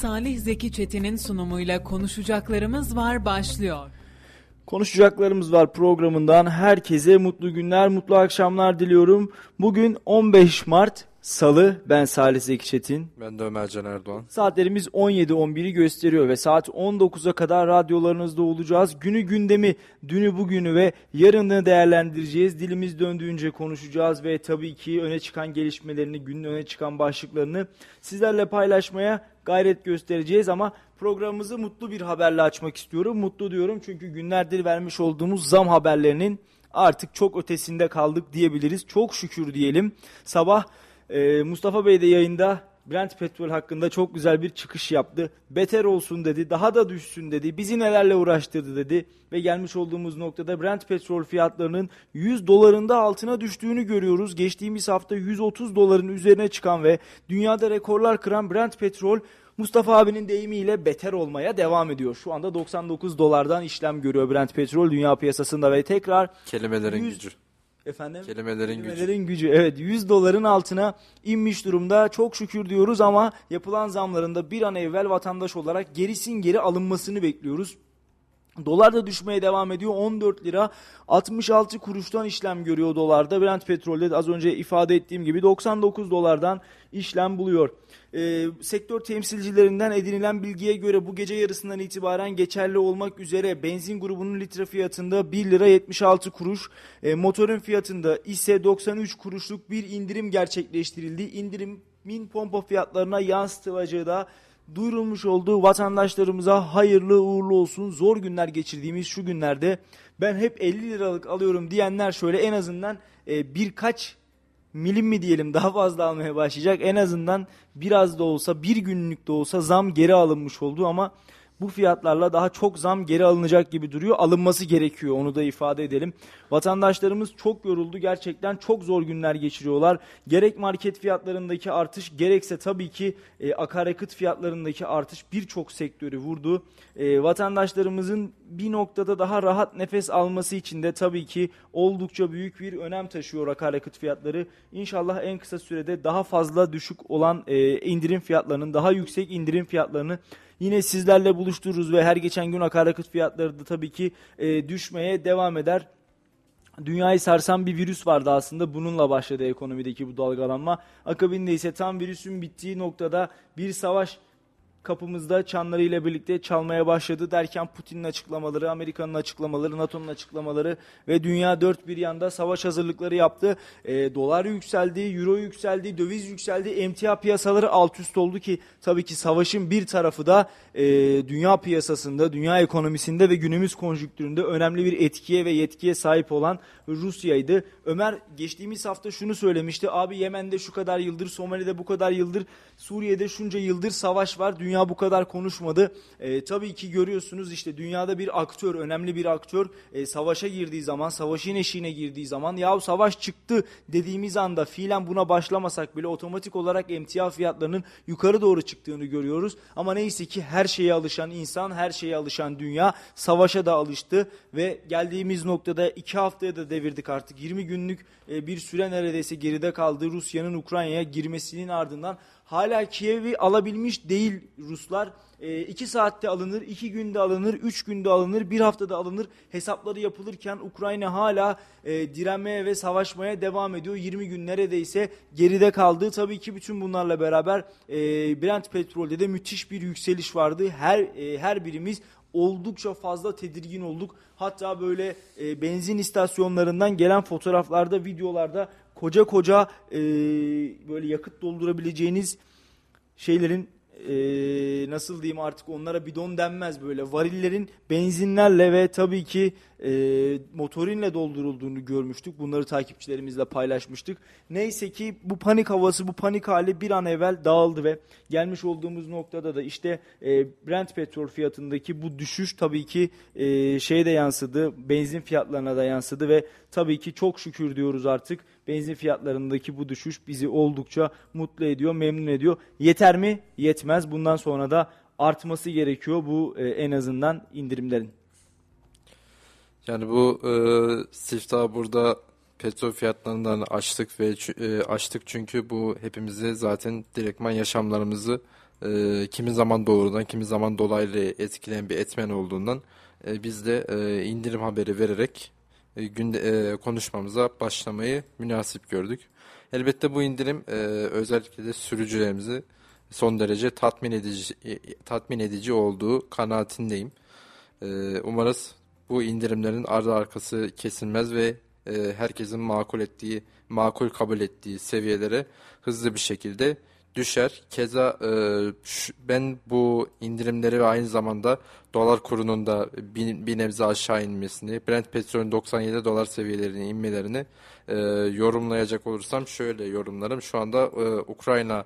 Salih Zeki Çetin'in sunumuyla konuşacaklarımız var başlıyor. Konuşacaklarımız var programından herkese mutlu günler, mutlu akşamlar diliyorum. Bugün 15 Mart Salı ben Salih Zeki Çetin. Ben de Ömer Can Erdoğan. Saatlerimiz 17-11'i gösteriyor ve saat 19'a kadar radyolarınızda olacağız. Günü gündemi, dünü bugünü ve yarını değerlendireceğiz. Dilimiz döndüğünce konuşacağız ve tabii ki öne çıkan gelişmelerini, günün öne çıkan başlıklarını sizlerle paylaşmaya gayret göstereceğiz ama programımızı mutlu bir haberle açmak istiyorum. Mutlu diyorum çünkü günlerdir vermiş olduğumuz zam haberlerinin artık çok ötesinde kaldık diyebiliriz. Çok şükür diyelim. Sabah ee, Mustafa Bey de yayında Brent petrol hakkında çok güzel bir çıkış yaptı. Beter olsun dedi, daha da düşsün dedi, bizi nelerle uğraştırdı dedi. Ve gelmiş olduğumuz noktada Brent petrol fiyatlarının 100 dolarında altına düştüğünü görüyoruz. Geçtiğimiz hafta 130 doların üzerine çıkan ve dünyada rekorlar kıran Brent petrol Mustafa abinin deyimiyle beter olmaya devam ediyor. Şu anda 99 dolardan işlem görüyor Brent petrol dünya piyasasında ve tekrar kelimelerin 100, gücü. Efendim? Kelimelerin, Kelimelerin gücü. gücü. Evet 100 doların altına inmiş durumda. Çok şükür diyoruz ama yapılan zamlarında bir an evvel vatandaş olarak gerisin geri alınmasını bekliyoruz. Dolar da düşmeye devam ediyor. 14 lira 66 kuruştan işlem görüyor dolarda. Brent petrolde de az önce ifade ettiğim gibi 99 dolardan işlem buluyor. Ee, sektör temsilcilerinden edinilen bilgiye göre bu gece yarısından itibaren geçerli olmak üzere benzin grubunun litre fiyatında 1 lira 76 kuruş, e, motorun fiyatında ise 93 kuruşluk bir indirim gerçekleştirildi. İndirimin pompa fiyatlarına yansıtılacağı da duyurulmuş olduğu vatandaşlarımıza hayırlı uğurlu olsun. Zor günler geçirdiğimiz şu günlerde ben hep 50 liralık alıyorum diyenler şöyle en azından e, birkaç milim mi diyelim daha fazla almaya başlayacak. En azından biraz da olsa bir günlük de olsa zam geri alınmış oldu ama bu fiyatlarla daha çok zam geri alınacak gibi duruyor. Alınması gerekiyor onu da ifade edelim. Vatandaşlarımız çok yoruldu. Gerçekten çok zor günler geçiriyorlar. Gerek market fiyatlarındaki artış gerekse tabii ki e, akaryakıt fiyatlarındaki artış birçok sektörü vurdu. E, vatandaşlarımızın bir noktada daha rahat nefes alması için de tabii ki oldukça büyük bir önem taşıyor akaryakıt fiyatları. İnşallah en kısa sürede daha fazla düşük olan e, indirim fiyatlarının, daha yüksek indirim fiyatlarını yine sizlerle buluştururuz ve her geçen gün akaryakıt fiyatları da tabii ki e, düşmeye devam eder. Dünyayı sarsan bir virüs vardı aslında bununla başladı ekonomideki bu dalgalanma. Akabinde ise tam virüsün bittiği noktada bir savaş kapımızda çanlarıyla birlikte çalmaya başladı derken Putin'in açıklamaları, Amerika'nın açıklamaları, NATO'nun açıklamaları ve dünya dört bir yanda savaş hazırlıkları yaptı. E, dolar yükseldi, euro yükseldi, döviz yükseldi, emtia piyasaları alt üst oldu ki tabii ki savaşın bir tarafı da e, dünya piyasasında, dünya ekonomisinde ve günümüz konjüktüründe önemli bir etkiye ve yetkiye sahip olan Rusya'ydı. Ömer geçtiğimiz hafta şunu söylemişti. Abi Yemen'de şu kadar yıldır, Somali'de bu kadar yıldır, Suriye'de şunca yıldır savaş var. Dünya bu kadar konuşmadı. E, tabii ki görüyorsunuz işte dünyada bir aktör, önemli bir aktör e, savaşa girdiği zaman, savaşın eşiğine girdiği zaman ya savaş çıktı dediğimiz anda fiilen buna başlamasak bile otomatik olarak emtia fiyatlarının yukarı doğru çıktığını görüyoruz. Ama neyse ki her şeye alışan insan, her şeye alışan dünya savaşa da alıştı ve geldiğimiz noktada iki haftaya da devirdik artık. 20 günlük e, bir süre neredeyse geride kaldı. Rusya'nın Ukrayna'ya girmesinin ardından hala Kiev'i alabilmiş değil Ruslar. E, iki saatte alınır, iki günde alınır, üç günde alınır, bir haftada alınır. Hesapları yapılırken Ukrayna hala e, direnmeye ve savaşmaya devam ediyor. 20 gün neredeyse geride kaldı. Tabii ki bütün bunlarla beraber e, Brent petrolde de müthiş bir yükseliş vardı. Her e, her birimiz oldukça fazla tedirgin olduk. Hatta böyle e, benzin istasyonlarından gelen fotoğraflarda, videolarda koca koca e, böyle yakıt doldurabileceğiniz şeylerin e, nasıl diyeyim artık onlara bidon denmez böyle varillerin benzinlerle ve tabii ki e, motorinle doldurulduğunu görmüştük. Bunları takipçilerimizle paylaşmıştık. Neyse ki bu panik havası, bu panik hali bir an evvel dağıldı ve gelmiş olduğumuz noktada da işte e, Brent petrol fiyatındaki bu düşüş tabii ki e, şeye de yansıdı, benzin fiyatlarına da yansıdı ve tabii ki çok şükür diyoruz artık benzin fiyatlarındaki bu düşüş bizi oldukça mutlu ediyor, memnun ediyor. Yeter mi? Yetmez. Bundan sonra da artması gerekiyor bu e, en azından indirimlerin. Yani bu e, siftah burada petrol fiyatlarından açtık ve e, açtık çünkü bu hepimizi zaten direktman yaşamlarımızı e, kimi zaman doğrudan kimi zaman dolaylı etkileyen bir etmen olduğundan e, biz de e, indirim haberi vererek e, günde e, konuşmamıza başlamayı münasip gördük. Elbette bu indirim e, özellikle de sürücülerimizi son derece tatmin edici e, tatmin edici olduğu kanaatindeyim. E, umarız bu indirimlerin ardı arkası kesilmez ve e, herkesin makul ettiği, makul kabul ettiği seviyelere hızlı bir şekilde düşer. Keza e, şu- ben bu indirimleri ve aynı zamanda dolar kurunun da bir, bir nebze aşağı inmesini, Brent petrolün 97 dolar seviyelerine inmelerini e, yorumlayacak olursam şöyle yorumlarım. Şu anda e, Ukrayna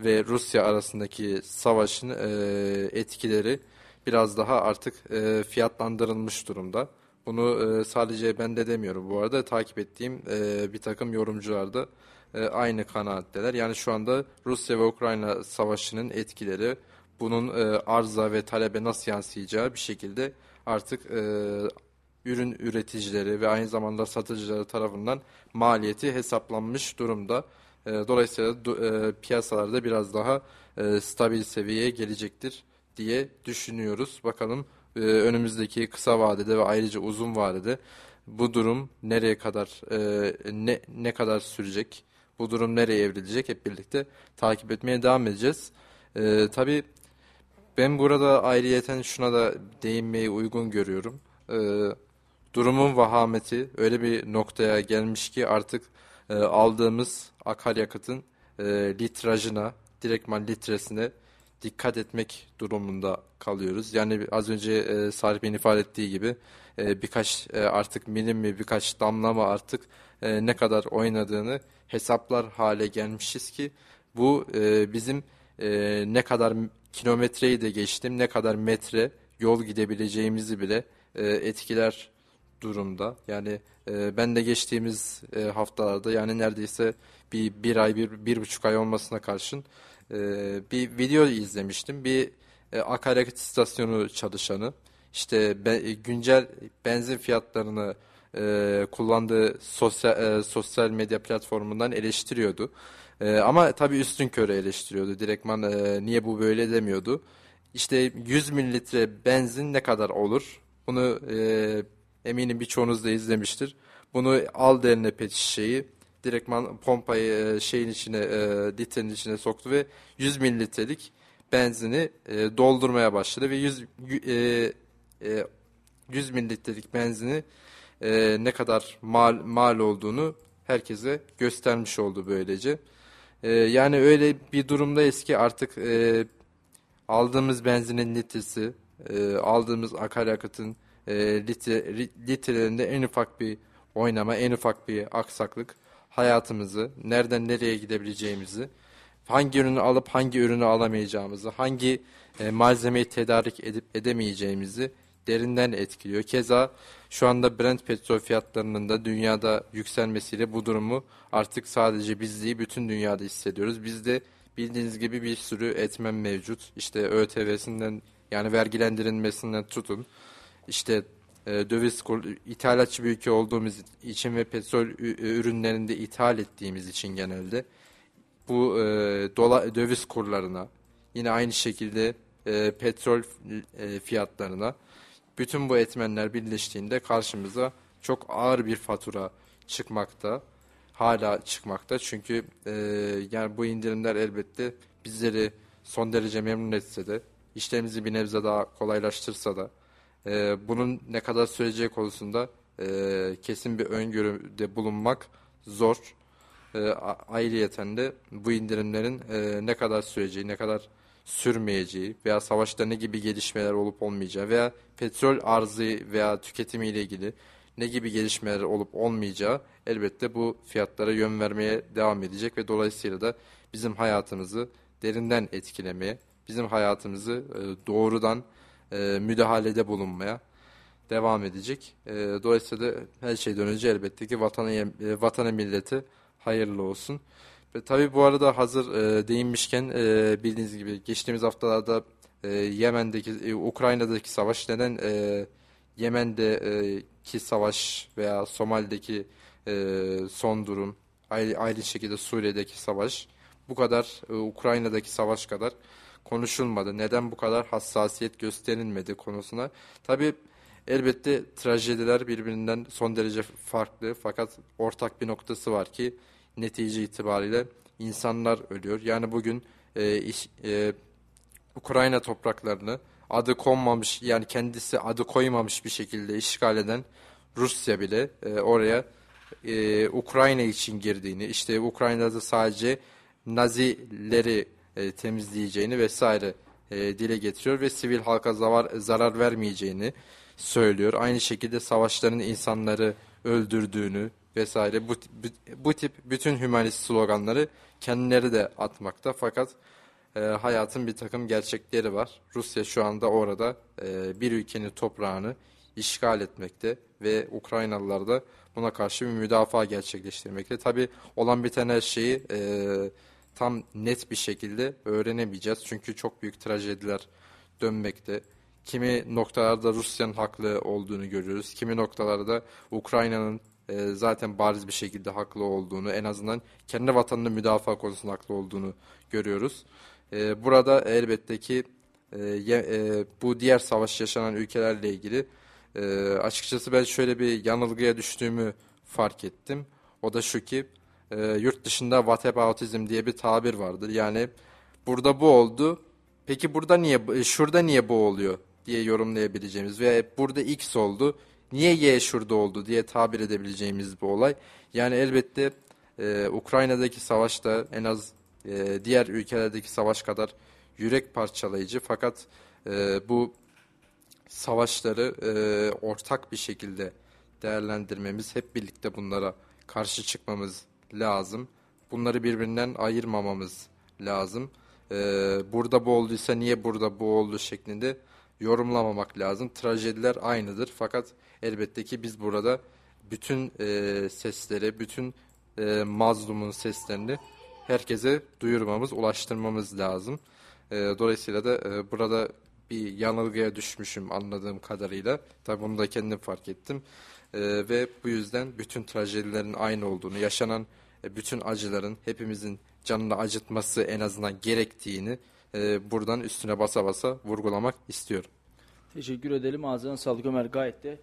ve Rusya arasındaki savaşın e, etkileri biraz daha artık e, fiyatlandırılmış durumda. Bunu e, sadece ben de demiyorum. Bu arada takip ettiğim e, bir takım yorumcular da e, aynı kanaatteler. Yani şu anda Rusya ve Ukrayna savaşının etkileri bunun e, arza ve talebe nasıl yansıyacağı bir şekilde artık e, ürün üreticileri ve aynı zamanda satıcıları tarafından maliyeti hesaplanmış durumda. E, dolayısıyla e, piyasalarda biraz daha e, stabil seviyeye gelecektir diye düşünüyoruz. Bakalım e, önümüzdeki kısa vadede ve ayrıca uzun vadede bu durum nereye kadar e, ne ne kadar sürecek? Bu durum nereye evrilecek? Hep birlikte takip etmeye devam edeceğiz. E, tabii ben burada ayrıyeten şuna da değinmeyi uygun görüyorum. E, durumun vahameti öyle bir noktaya gelmiş ki artık e, aldığımız akaryakıtın e, litrajına, direktman litresine dikkat etmek durumunda kalıyoruz. Yani az önce e, Salih Bey'in ifade ettiği gibi e, birkaç e, artık milim mi birkaç damla mı artık e, ne kadar oynadığını hesaplar hale gelmişiz ki bu e, bizim e, ne kadar kilometreyi de geçtim ne kadar metre yol gidebileceğimizi bile e, etkiler durumda. Yani e, ben de geçtiğimiz e, haftalarda yani neredeyse bir, bir ay, bir, bir buçuk ay olmasına karşın e, bir video izlemiştim. Bir e, akaryakıt istasyonu çalışanı işte be- e, güncel benzin fiyatlarını e, kullandığı sosyal, e, sosyal medya platformundan eleştiriyordu. E, ama tabii üstün körü eleştiriyordu. Direktman e, niye bu böyle demiyordu. İşte 100 mililitre benzin ne kadar olur? Bunu e, eminim birçoğunuz da izlemiştir. Bunu al eline pet şişeyi direktman pompayı e, şeyin içine e, litrenin içine soktu ve 100 mililitrelik benzini e, doldurmaya başladı ve 100 e, e, 100 mililitrelik benzini ne kadar mal mal olduğunu herkese göstermiş oldu böylece. Yani öyle bir durumdayız ki artık aldığımız benzinin litresi, aldığımız akaryakıtın litre, ri- litrelerinde en ufak bir oynama, en ufak bir aksaklık hayatımızı, nereden nereye gidebileceğimizi, hangi ürünü alıp hangi ürünü alamayacağımızı, hangi e, malzemeyi tedarik edip edemeyeceğimizi derinden etkiliyor. Keza şu anda Brent petrol fiyatlarının da dünyada yükselmesiyle bu durumu artık sadece biz değil bütün dünyada hissediyoruz. Bizde bildiğiniz gibi bir sürü etmen mevcut. İşte ÖTV'sinden yani vergilendirilmesinden tutun. İşte e, döviz ithalatçı bir ülke olduğumuz için ve petrol ü- ürünlerini de ithal ettiğimiz için genelde bu e, dola, döviz kurlarına yine aynı şekilde e, petrol e, fiyatlarına bütün bu etmenler birleştiğinde karşımıza çok ağır bir fatura çıkmakta. Hala çıkmakta. Çünkü e, yani bu indirimler elbette bizleri son derece memnun etse de işlerimizi bir nebze daha kolaylaştırsa da e, bunun ne kadar süreceği konusunda e, kesin bir öngörüde bulunmak zor. E, ayrıyeten de bu indirimlerin e, ne kadar süreceği, ne kadar sürmeyeceği veya savaşta ne gibi gelişmeler olup olmayacağı veya petrol arzı veya tüketimi ile ilgili ne gibi gelişmeler olup olmayacağı elbette bu fiyatlara yön vermeye devam edecek ve dolayısıyla da bizim hayatımızı derinden etkilemeye, bizim hayatımızı e, doğrudan e, müdahalede bulunmaya devam edecek. E, dolayısıyla her şeyden önce elbette ki vatana, e, vatana milleti hayırlı olsun. Ve tabii bu arada hazır e, değinmişken e, bildiğiniz gibi geçtiğimiz haftalarda e, Yemen'deki, e, Ukrayna'daki savaş neden e, Yemen'deki savaş veya Somali'deki e, son durum, aynı, aynı şekilde Suriye'deki savaş bu kadar e, Ukrayna'daki savaş kadar konuşulmadı? Neden bu kadar hassasiyet gösterilmedi konusuna? Tabii elbette trajediler birbirinden son derece farklı fakat ortak bir noktası var ki netice itibariyle insanlar ölüyor. Yani bugün e, iş, e, Ukrayna topraklarını adı konmamış yani kendisi adı koymamış bir şekilde işgal eden Rusya bile e, oraya e, Ukrayna için girdiğini işte Ukrayna'da sadece Nazileri e, temizleyeceğini vesaire e, dile getiriyor ve sivil halka zarar, zarar vermeyeceğini söylüyor. Aynı şekilde savaşların insanları öldürdüğünü vesaire bu, bu, bu tip bütün hümanist sloganları kendileri de atmakta fakat e, hayatın bir takım gerçekleri var. Rusya şu anda orada e, bir ülkenin toprağını işgal etmekte ve Ukraynalılar da buna karşı bir müdafaa gerçekleştirmekte. Tabi olan biten her şeyi e, tam net bir şekilde öğrenemeyeceğiz. Çünkü çok büyük trajediler dönmekte. Kimi noktalarda Rusya'nın haklı olduğunu görüyoruz. Kimi noktalarda Ukrayna'nın e, zaten bariz bir şekilde haklı olduğunu, en azından kendi vatanını müdafaa konusunda haklı olduğunu görüyoruz. E, burada elbette ki e, e, bu diğer savaş yaşanan ülkelerle ilgili e, açıkçası ben şöyle bir yanılgıya düştüğümü fark ettim. O da şu ki e, yurt dışında whataboutism diye bir tabir vardır. Yani burada bu oldu. Peki burada niye şurada niye bu oluyor diye yorumlayabileceğimiz ve burada X oldu. Niye Y şurada oldu diye tabir edebileceğimiz bu olay. Yani elbette e, Ukrayna'daki savaşta en az e, diğer ülkelerdeki savaş kadar yürek parçalayıcı fakat e, bu savaşları e, ortak bir şekilde değerlendirmemiz, hep birlikte bunlara karşı çıkmamız lazım. Bunları birbirinden ayırmamamız lazım. E, burada bu olduysa niye burada bu oldu şeklinde yorumlamamak lazım. Trajediler aynıdır fakat elbette ki biz burada bütün e, sesleri, bütün e, mazlumun seslerini herkese duyurmamız, ulaştırmamız lazım. E, dolayısıyla da e, burada bir yanılgıya düşmüşüm anladığım kadarıyla. Tabi bunu da kendim fark ettim. E, ve bu yüzden bütün trajedilerin aynı olduğunu, yaşanan e, bütün acıların hepimizin canını acıtması en azından gerektiğini e, buradan üstüne basa basa vurgulamak istiyorum. Teşekkür edelim. Ağzına sağlık Ömer. Gayet de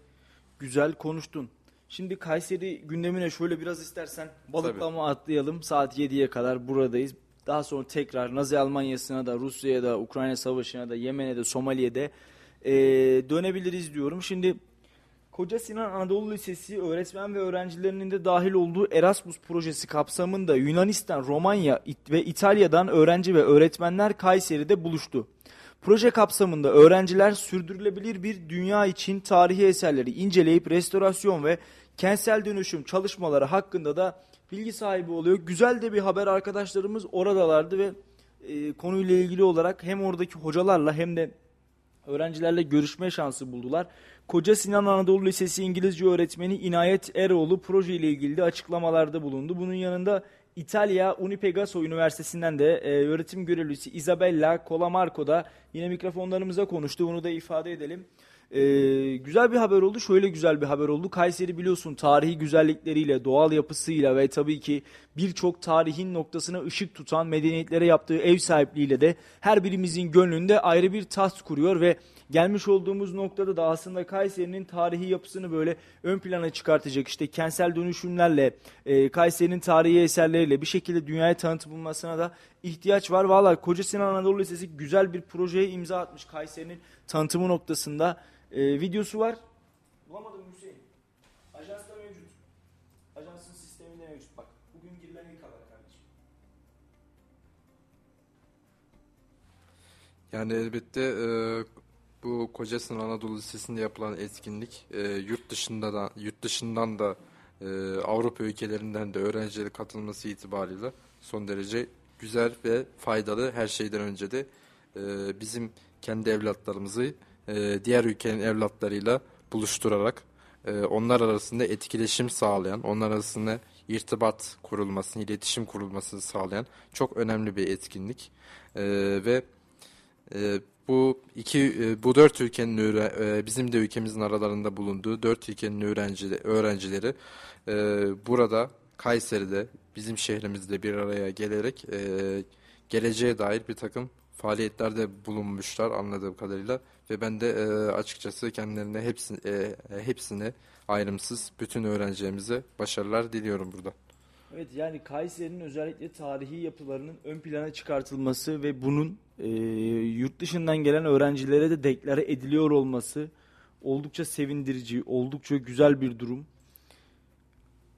güzel konuştun. Şimdi Kayseri gündemine şöyle biraz istersen balıklama atlayalım. Saat 7'ye kadar buradayız. Daha sonra tekrar Nazi Almanya'sına da, Rusya'ya da, Ukrayna Savaşı'na da, Yemen'e de, Somali'ye e, dönebiliriz diyorum. Şimdi Koca Sinan Anadolu Lisesi öğretmen ve öğrencilerinin de dahil olduğu Erasmus projesi kapsamında Yunanistan, Romanya ve İtalya'dan öğrenci ve öğretmenler Kayseri'de buluştu. Proje kapsamında öğrenciler sürdürülebilir bir dünya için tarihi eserleri inceleyip restorasyon ve kentsel dönüşüm çalışmaları hakkında da bilgi sahibi oluyor. Güzel de bir haber arkadaşlarımız oradalardı ve e, konuyla ilgili olarak hem oradaki hocalarla hem de öğrencilerle görüşme şansı buldular. Koca Sinan Anadolu Lisesi İngilizce öğretmeni İnayet Eroğlu proje ile ilgili de açıklamalarda bulundu. Bunun yanında İtalya Unipegaso Üniversitesi'nden de e, öğretim görevlisi Isabella Colamarco da yine mikrofonlarımıza konuştu. Bunu da ifade edelim. Ee, güzel bir haber oldu. Şöyle güzel bir haber oldu. Kayseri biliyorsun tarihi güzellikleriyle, doğal yapısıyla ve tabii ki birçok tarihin noktasına ışık tutan medeniyetlere yaptığı ev sahipliğiyle de her birimizin gönlünde ayrı bir taht kuruyor ve gelmiş olduğumuz noktada da aslında Kayseri'nin tarihi yapısını böyle ön plana çıkartacak işte kentsel dönüşümlerle, e, Kayseri'nin tarihi eserleriyle bir şekilde dünyaya tanıtılmasına da ihtiyaç var. Valla Koca Sinan Anadolu Lisesi güzel bir projeye imza atmış Kayseri'nin tanıtımı noktasında. E, videosu var. Bulamadım Yani elbette e, bu Kocasinan Anadolu Lisesi'nde yapılan etkinlik e, yurt dışında da yurt dışından da e, Avrupa ülkelerinden de öğrencilerin katılması itibariyle son derece güzel ve faydalı. Her şeyden önce de e, bizim kendi evlatlarımızı e, diğer ülkenin evlatlarıyla buluşturarak e, onlar arasında etkileşim sağlayan, onlar arasında irtibat kurulmasını, iletişim kurulmasını sağlayan çok önemli bir etkinlik. E, ve e, bu iki, e, bu dört ülkenin e, bizim de ülkemizin aralarında bulunduğu dört ülkenin öğrencileri, öğrencileri e, burada Kayseri'de bizim şehrimizde bir araya gelerek geleceğe dair bir takım faaliyetlerde bulunmuşlar anladığım kadarıyla ve ben de açıkçası kendilerine hepsini, hepsine ayrımsız bütün öğrencilerimize başarılar diliyorum burada. Evet yani Kayseri'nin özellikle tarihi yapılarının ön plana çıkartılması ve bunun e, yurt dışından gelen öğrencilere de deklare ediliyor olması oldukça sevindirici, oldukça güzel bir durum.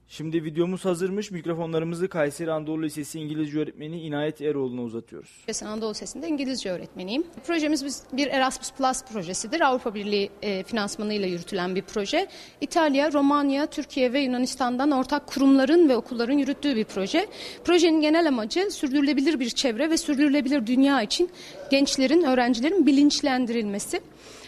Şimdi videomuz hazırmış. Mikrofonlarımızı Kayseri Anadolu Lisesi İngilizce öğretmeni İnayet Eroğlu'na uzatıyoruz. Kayseri Anadolu Lisesi'nde İngilizce öğretmeniyim. Projemiz bir Erasmus Plus projesidir. Avrupa Birliği e, finansmanıyla yürütülen bir proje. İtalya, Romanya, Türkiye ve Yunanistan'dan ortak kurumların ve okulların yürüttüğü bir proje. Projenin genel amacı sürdürülebilir bir çevre ve sürdürülebilir dünya için gençlerin, öğrencilerin bilinçlendirilmesi.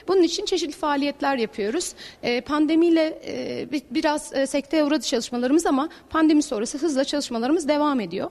Bunun için çeşitli faaliyetler yapıyoruz. E, pandemiyle e, biraz e, sekteye uğradı çalışmalarımız ama pandemi sonrası hızla çalışmalarımız devam ediyor.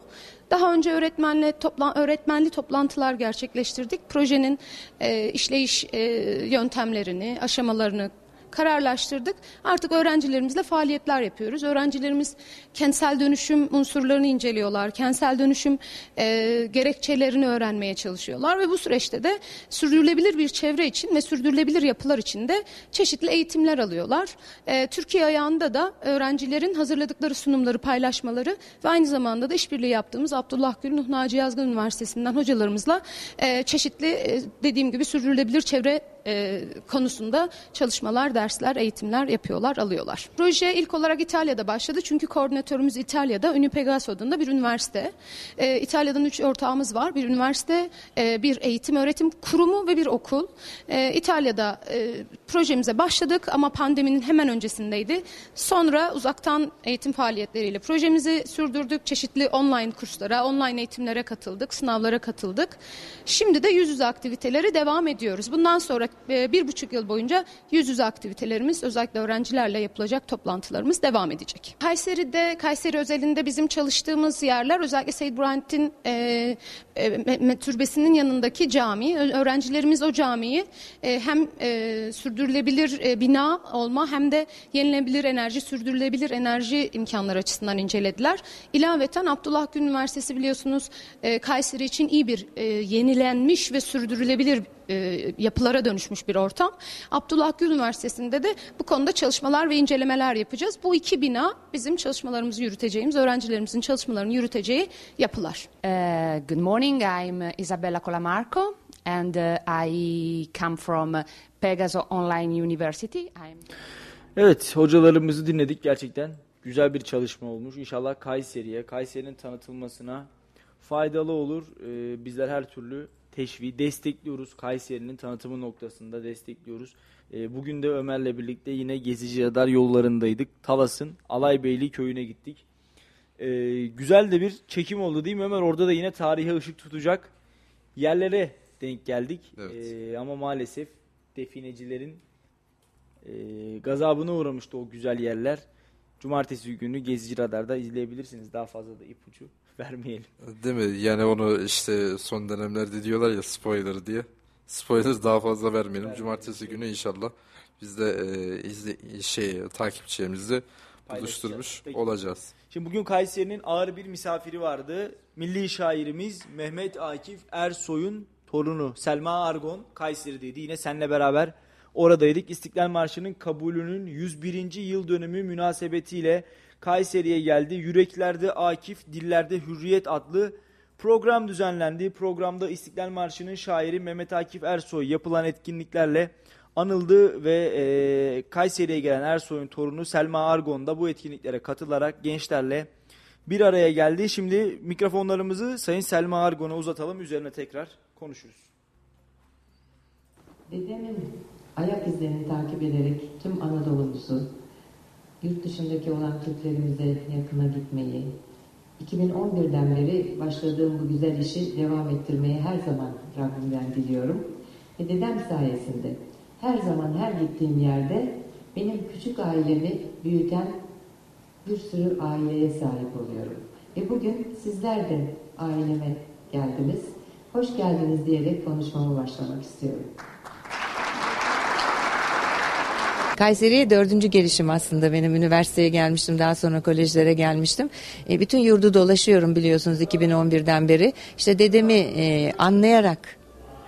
Daha önce öğretmenle toplan, öğretmenli toplantılar gerçekleştirdik. Projenin e, işleyiş e, yöntemlerini, aşamalarını kararlaştırdık. Artık öğrencilerimizle faaliyetler yapıyoruz. Öğrencilerimiz kentsel dönüşüm unsurlarını inceliyorlar. Kentsel dönüşüm e, gerekçelerini öğrenmeye çalışıyorlar ve bu süreçte de sürdürülebilir bir çevre için ve sürdürülebilir yapılar için de çeşitli eğitimler alıyorlar. E, Türkiye ayağında da öğrencilerin hazırladıkları sunumları paylaşmaları ve aynı zamanda da işbirliği yaptığımız Abdullah Gül Nuh Naci Yazgın Üniversitesi'nden hocalarımızla e, çeşitli e, dediğim gibi sürdürülebilir çevre e, konusunda çalışmalar, dersler, eğitimler yapıyorlar, alıyorlar. Proje ilk olarak İtalya'da başladı çünkü koordinatörümüz İtalya'da Unipegas adında bir üniversite. E, İtalya'dan üç ortağımız var. Bir üniversite, e, bir eğitim öğretim kurumu ve bir okul. E, İtalya'da e, projemize başladık ama pandeminin hemen öncesindeydi. Sonra uzaktan eğitim faaliyetleriyle projemizi sürdürdük. Çeşitli online kurslara, online eğitimlere katıldık, sınavlara katıldık. Şimdi de yüz yüze aktiviteleri devam ediyoruz. Bundan sonra bir buçuk yıl boyunca yüz yüze aktivitelerimiz özellikle öğrencilerle yapılacak toplantılarımız devam edecek. Kayseri'de, Kayseri özelinde bizim çalıştığımız yerler özellikle Seyyid Burhanettin e, e, türbesinin yanındaki cami. Öğrencilerimiz o camiyi e, hem e, sürdürülebilir e, bina olma hem de yenilebilir enerji, sürdürülebilir enerji imkanları açısından incelediler. İlaveten Abdullah Gül Üniversitesi biliyorsunuz e, Kayseri için iyi bir e, yenilenmiş ve sürdürülebilir e, yapılara dönüşmüş bir ortam. Abdullah Gül Üniversitesi'nde de bu konuda çalışmalar ve incelemeler yapacağız. Bu iki bina bizim çalışmalarımızı yürüteceğimiz, öğrencilerimizin çalışmalarını yürüteceği yapılar. Uh, good morning, I'm Isabella Colamarco and uh, I come from Pegaso Online University. I'm... Evet, hocalarımızı dinledik gerçekten. Güzel bir çalışma olmuş. İnşallah Kayseri'ye, Kayseri'nin tanıtılmasına faydalı olur. Ee, bizler her türlü teşvi destekliyoruz. Kayseri'nin tanıtımı noktasında destekliyoruz. E, bugün de Ömer'le birlikte yine Gezici Radar yollarındaydık. Talas'ın Alaybeyli köyüne gittik. E, güzel de bir çekim oldu değil mi Ömer? Orada da yine tarihe ışık tutacak yerlere denk geldik. Evet. E, ama maalesef definecilerin e, gazabına uğramıştı o güzel yerler. Cumartesi günü Gezici Radar'da izleyebilirsiniz. Daha fazla da ipucu vermeyelim. Değil mi? Yani onu işte son dönemlerde diyorlar ya spoiler diye. Spoiler daha fazla vermeyelim. Cumartesi günü inşallah biz de e, izle, şey takipçilerimizle buluşturmuş Peki. olacağız. Şimdi bugün Kayseri'nin ağır bir misafiri vardı. Milli şairimiz Mehmet Akif Ersoy'un torunu Selma Argon Kayseri'deydi. Yine seninle beraber oradaydık. İstiklal Marşı'nın kabulünün 101. yıl dönümü münasebetiyle Kayseri'ye geldi. Yüreklerde Akif, dillerde Hürriyet adlı program düzenlendi. Programda İstiklal Marşı'nın şairi Mehmet Akif Ersoy yapılan etkinliklerle anıldı ve e, Kayseri'ye gelen Ersoy'un torunu Selma Argon da bu etkinliklere katılarak gençlerle bir araya geldi. Şimdi mikrofonlarımızı Sayın Selma Argon'a uzatalım. Üzerine tekrar konuşuruz. Dedemin ayak izlerini takip ederek tüm Anadolu'muzu, yurt dışındaki olan Türklerimize yakına gitmeyi, 2011'den beri başladığım bu güzel işi devam ettirmeyi her zaman Rabbimden diliyorum. Ve dedem sayesinde her zaman her gittiğim yerde benim küçük ailemi büyüten bir sürü aileye sahip oluyorum. Ve bugün sizler de aileme geldiniz. Hoş geldiniz diyerek konuşmama başlamak istiyorum. Kayseri'ye dördüncü gelişim aslında benim. Üniversiteye gelmiştim daha sonra kolejlere gelmiştim. E, bütün yurdu dolaşıyorum biliyorsunuz 2011'den beri. İşte dedemi e, anlayarak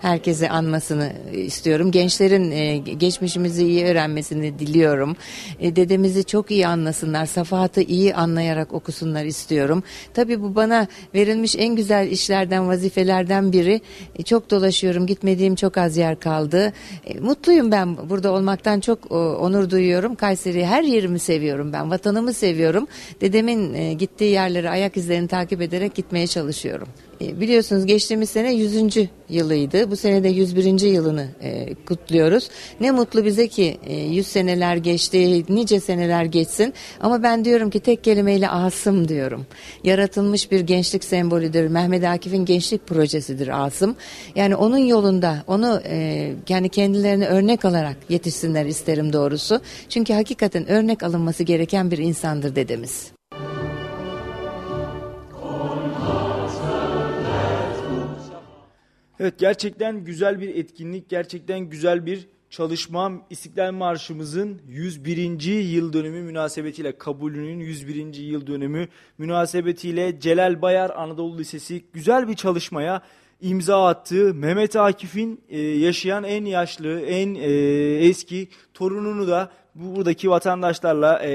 herkese anmasını istiyorum. Gençlerin e, geçmişimizi iyi öğrenmesini diliyorum. E, dedemizi çok iyi anlasınlar, safahatı iyi anlayarak okusunlar istiyorum. Tabii bu bana verilmiş en güzel işlerden, vazifelerden biri. E, çok dolaşıyorum, gitmediğim çok az yer kaldı. E, mutluyum ben burada olmaktan çok o, onur duyuyorum. Kayseri her yerimi seviyorum ben, vatanımı seviyorum. Dedemin e, gittiği yerlere ayak izlerini takip ederek gitmeye çalışıyorum. E, biliyorsunuz geçtiğimiz sene 100. yılıydı. Bu sene de 101. yılını e, kutluyoruz. Ne mutlu bize ki e, 100 seneler geçti, nice seneler geçsin. Ama ben diyorum ki tek kelimeyle Asım diyorum. Yaratılmış bir gençlik sembolüdür. Mehmet Akif'in gençlik projesidir Asım. Yani onun yolunda onu e, yani kendilerine örnek alarak yetişsinler isterim doğrusu. Çünkü hakikaten örnek alınması gereken bir insandır dedemiz. Evet gerçekten güzel bir etkinlik, gerçekten güzel bir çalışma. İstiklal Marşımızın 101. yıl dönümü münasebetiyle kabulünün 101. yıl dönümü münasebetiyle Celal Bayar Anadolu Lisesi güzel bir çalışmaya imza attı. Mehmet Akif'in e, yaşayan en yaşlı, en e, eski torununu da bu buradaki vatandaşlarla, e,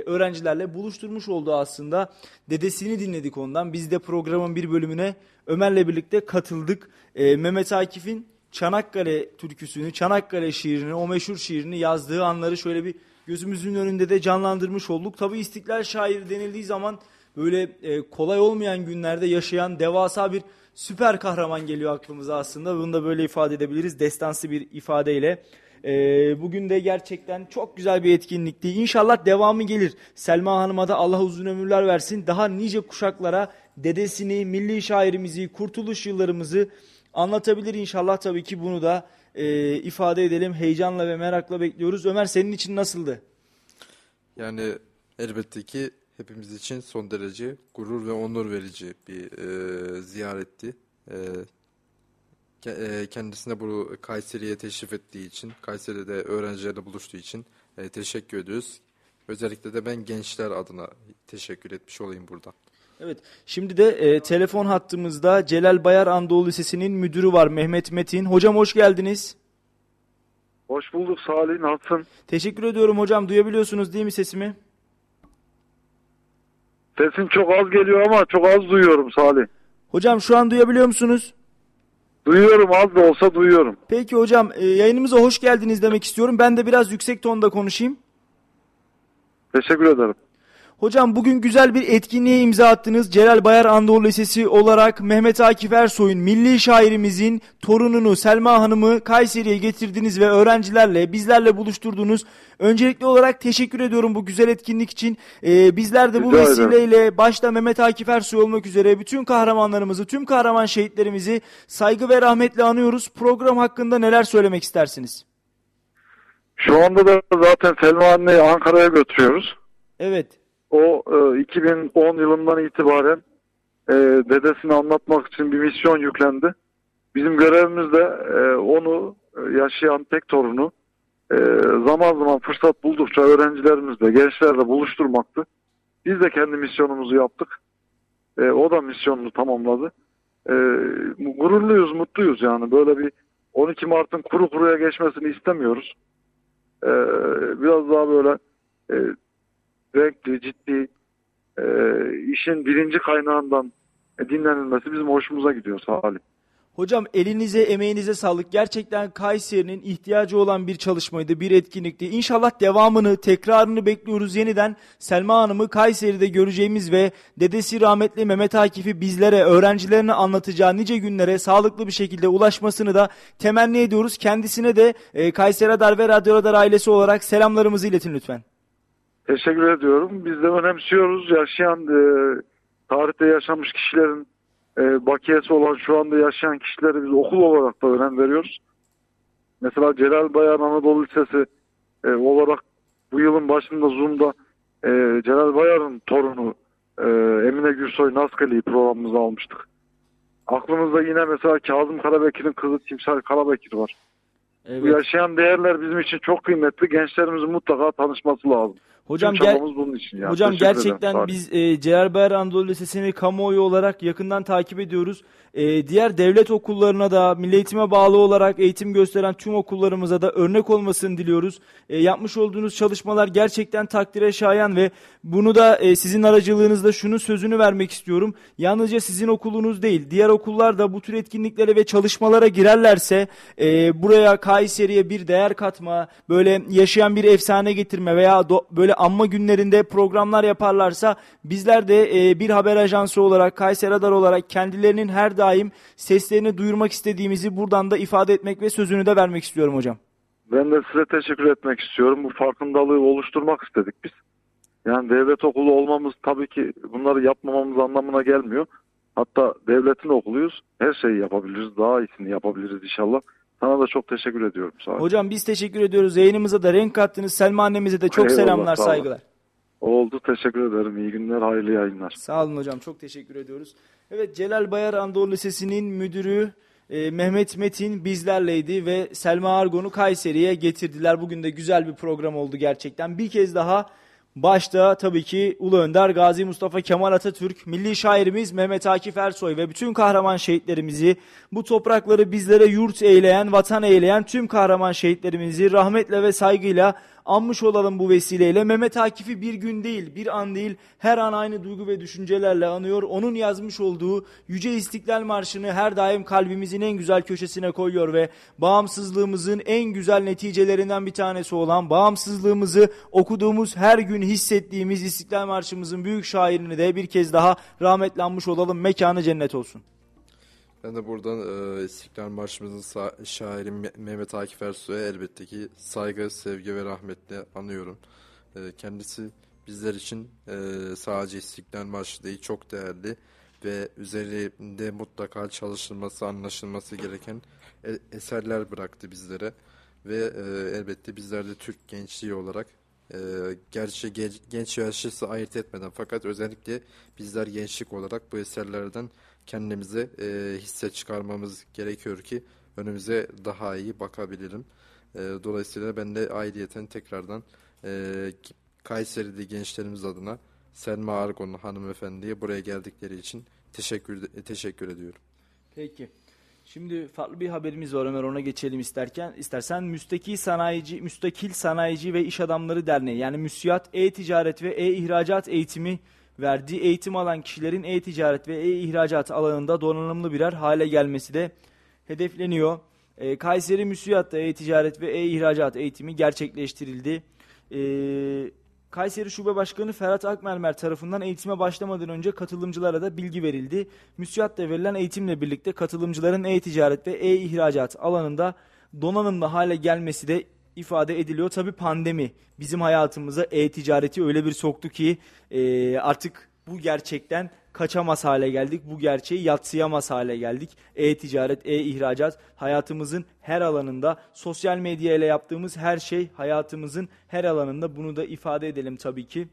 öğrencilerle buluşturmuş oldu aslında. Dedesini dinledik ondan. Biz de programın bir bölümüne Ömer'le birlikte katıldık. E, Mehmet Akif'in Çanakkale türküsünü, Çanakkale şiirini, o meşhur şiirini yazdığı anları şöyle bir gözümüzün önünde de canlandırmış olduk. Tabi İstiklal şairi denildiği zaman böyle e, kolay olmayan günlerde yaşayan devasa bir süper kahraman geliyor aklımıza aslında. Bunu da böyle ifade edebiliriz destansı bir ifadeyle. E, bugün de gerçekten çok güzel bir etkinlikti. İnşallah devamı gelir. Selma Hanım'a da Allah uzun ömürler versin. Daha nice kuşaklara dedesini, milli şairimizi, kurtuluş yıllarımızı anlatabilir inşallah. Tabii ki bunu da e, ifade edelim. Heyecanla ve merakla bekliyoruz. Ömer senin için nasıldı? Yani elbette ki hepimiz için son derece gurur ve onur verici bir e, ziyaretti. E, e, kendisine bu Kayseri'ye teşrif ettiği için, Kayseri'de öğrencilerle buluştuğu için e, teşekkür ediyoruz. Özellikle de ben gençler adına teşekkür etmiş olayım buradan. Evet. Şimdi de e, telefon hattımızda Celal Bayar Anadolu Lisesi'nin müdürü var Mehmet Metin. Hocam hoş geldiniz. Hoş bulduk Salih. Nasılsın? Teşekkür ediyorum hocam. Duyabiliyorsunuz değil mi sesimi? Sesin çok az geliyor ama çok az duyuyorum Salih. Hocam şu an duyabiliyor musunuz? Duyuyorum az da olsa duyuyorum. Peki hocam e, yayınımıza hoş geldiniz demek istiyorum. Ben de biraz yüksek tonda konuşayım. Teşekkür ederim. Hocam bugün güzel bir etkinliğe imza attınız. Celal Bayar Anadolu Lisesi olarak Mehmet Akif Ersoy'un milli şairimizin torununu Selma Hanım'ı Kayseri'ye getirdiniz ve öğrencilerle bizlerle buluşturdunuz. Öncelikli olarak teşekkür ediyorum bu güzel etkinlik için. Ee, bizler de bu Rica ederim. vesileyle başta Mehmet Akif Ersoy olmak üzere bütün kahramanlarımızı, tüm kahraman şehitlerimizi saygı ve rahmetle anıyoruz. Program hakkında neler söylemek istersiniz? Şu anda da zaten Selma anneyi Ankara'ya götürüyoruz. Evet. O e, 2010 yılından itibaren e, dedesini anlatmak için bir misyon yüklendi. Bizim görevimiz de e, onu e, yaşayan tek torunu e, zaman zaman fırsat buldukça öğrencilerimizle, gençlerle buluşturmaktı. Biz de kendi misyonumuzu yaptık. E, o da misyonunu tamamladı. E, gururluyuz, mutluyuz yani. Böyle bir 12 Mart'ın kuru kuruya geçmesini istemiyoruz. E, biraz daha böyle e, renkli, ciddi e, işin birinci kaynağından dinlenilmesi bizim hoşumuza gidiyor Salih. Hocam elinize emeğinize sağlık. Gerçekten Kayseri'nin ihtiyacı olan bir çalışmaydı, bir etkinlikti. İnşallah devamını, tekrarını bekliyoruz yeniden. Selma Hanım'ı Kayseri'de göreceğimiz ve dedesi rahmetli Mehmet Akif'i bizlere, öğrencilerine anlatacağı nice günlere sağlıklı bir şekilde ulaşmasını da temenni ediyoruz. Kendisine de e, Kayseri Radar ve Radyo Radar ailesi olarak selamlarımızı iletin lütfen. Teşekkür ediyorum. Biz de önemsiyoruz. Yaşayan, e, tarihte yaşamış kişilerin e, bakiyesi olan şu anda yaşayan kişileri biz okul olarak da önem veriyoruz. Mesela Celal Bayar Anadolu Lisesi e, olarak bu yılın başında Zoom'da e, Celal Bayar'ın torunu e, Emine Gürsoy Naskali'yi programımıza almıştık. Aklımızda yine mesela Kazım Karabekir'in kızı Timsal Karabekir var. Bu Evet. yaşayan değerler bizim için çok kıymetli. Gençlerimizin mutlaka tanışması lazım. Hocam Tüm çabamız bunun için. Yani. Hocam Teşekkür ederim. gerçekten olun. biz e, Celal Bayar Anadolu Lisesi'ni kamuoyu olarak yakından takip ediyoruz. E, diğer devlet okullarına da milli eğitime bağlı olarak eğitim gösteren tüm okullarımıza da örnek olmasını diliyoruz. E, yapmış olduğunuz çalışmalar gerçekten takdire şayan ve bunu da e, sizin aracılığınızda şunun sözünü vermek istiyorum. Yalnızca sizin okulunuz değil, diğer okullar da bu tür etkinliklere ve çalışmalara girerlerse e, buraya Kayseri'ye bir değer katma, böyle yaşayan bir efsane getirme veya do- böyle anma günlerinde programlar yaparlarsa bizler de e, bir haber ajansı olarak Kayseri Radar olarak kendilerinin her daim seslerini duyurmak istediğimizi buradan da ifade etmek ve sözünü de vermek istiyorum hocam. Ben de size teşekkür etmek istiyorum. Bu farkındalığı oluşturmak istedik biz. Yani devlet okulu olmamız tabii ki bunları yapmamamız anlamına gelmiyor. Hatta devletin okuluyuz. Her şeyi yapabiliriz. Daha iyisini yapabiliriz inşallah. Sana da çok teşekkür ediyorum. Sağ ol. Hocam biz teşekkür ediyoruz. Yayınımıza da renk kattınız. Selma annemize de çok Eyvallah, selamlar, olun. saygılar. Oldu. Teşekkür ederim. İyi günler. Hayırlı yayınlar. Sağ olun hocam çok teşekkür ediyoruz. Evet Celal Bayar Anadolu Lisesi'nin müdürü e, Mehmet Metin bizlerleydi ve Selma Argon'u Kayseri'ye getirdiler. Bugün de güzel bir program oldu gerçekten. Bir kez daha başta tabii ki Ulu Önder Gazi Mustafa Kemal Atatürk, milli şairimiz Mehmet Akif Ersoy ve bütün kahraman şehitlerimizi bu toprakları bizlere yurt eyleyen, vatan eyleyen tüm kahraman şehitlerimizi rahmetle ve saygıyla anmış olalım bu vesileyle. Mehmet Akif'i bir gün değil, bir an değil, her an aynı duygu ve düşüncelerle anıyor. Onun yazmış olduğu Yüce İstiklal Marşı'nı her daim kalbimizin en güzel köşesine koyuyor ve bağımsızlığımızın en güzel neticelerinden bir tanesi olan bağımsızlığımızı okuduğumuz her gün hissettiğimiz İstiklal Marşı'mızın büyük şairini de bir kez daha rahmetle anmış olalım. Mekanı cennet olsun. Ben de buradan e, İstiklal Marşımızın şairi Me- Mehmet Akif Ersoy'a elbette ki saygı, sevgi ve rahmetle anıyorum. E, kendisi bizler için e, sadece İstiklal Marşı değil çok değerli ve üzerinde mutlaka çalışılması, anlaşılması gereken e- eserler bıraktı bizlere. Ve e, elbette bizler de Türk gençliği olarak e, gerçi genç, genç yaşlısı ayırt etmeden fakat özellikle bizler gençlik olarak bu eserlerden kendimize e, hisse çıkarmamız gerekiyor ki önümüze daha iyi bakabilirim. E, dolayısıyla ben de aidiyeten tekrardan e, Kayseri'de gençlerimiz adına Selma Argon hanımefendiye buraya geldikleri için teşekkür teşekkür ediyorum. Peki. Şimdi farklı bir haberimiz var Ömer ona geçelim isterken. istersen Müstakil Sanayici, Müstakil Sanayici ve İş Adamları Derneği yani MÜSİAD e-ticaret ve e-ihracat eğitimi verdi. Eğitim alan kişilerin e-ticaret ve e-ihracat alanında donanımlı birer hale gelmesi de hedefleniyor. Ee, Kayseri MÜSİAD'da e-ticaret ve e-ihracat eğitimi gerçekleştirildi. Ee, Kayseri Şube Başkanı Ferhat Akmermer tarafından eğitime başlamadan önce katılımcılara da bilgi verildi. MÜSİAD'da verilen eğitimle birlikte katılımcıların e-ticaret ve e-ihracat alanında donanımlı hale gelmesi de ifade ediliyor. Tabi pandemi bizim hayatımıza e-ticareti öyle bir soktu ki e, artık bu gerçekten kaçamaz hale geldik. Bu gerçeği yatsıyamaz hale geldik. E-ticaret, e-ihracat hayatımızın her alanında, sosyal medya ile yaptığımız her şey hayatımızın her alanında. Bunu da ifade edelim tabii ki.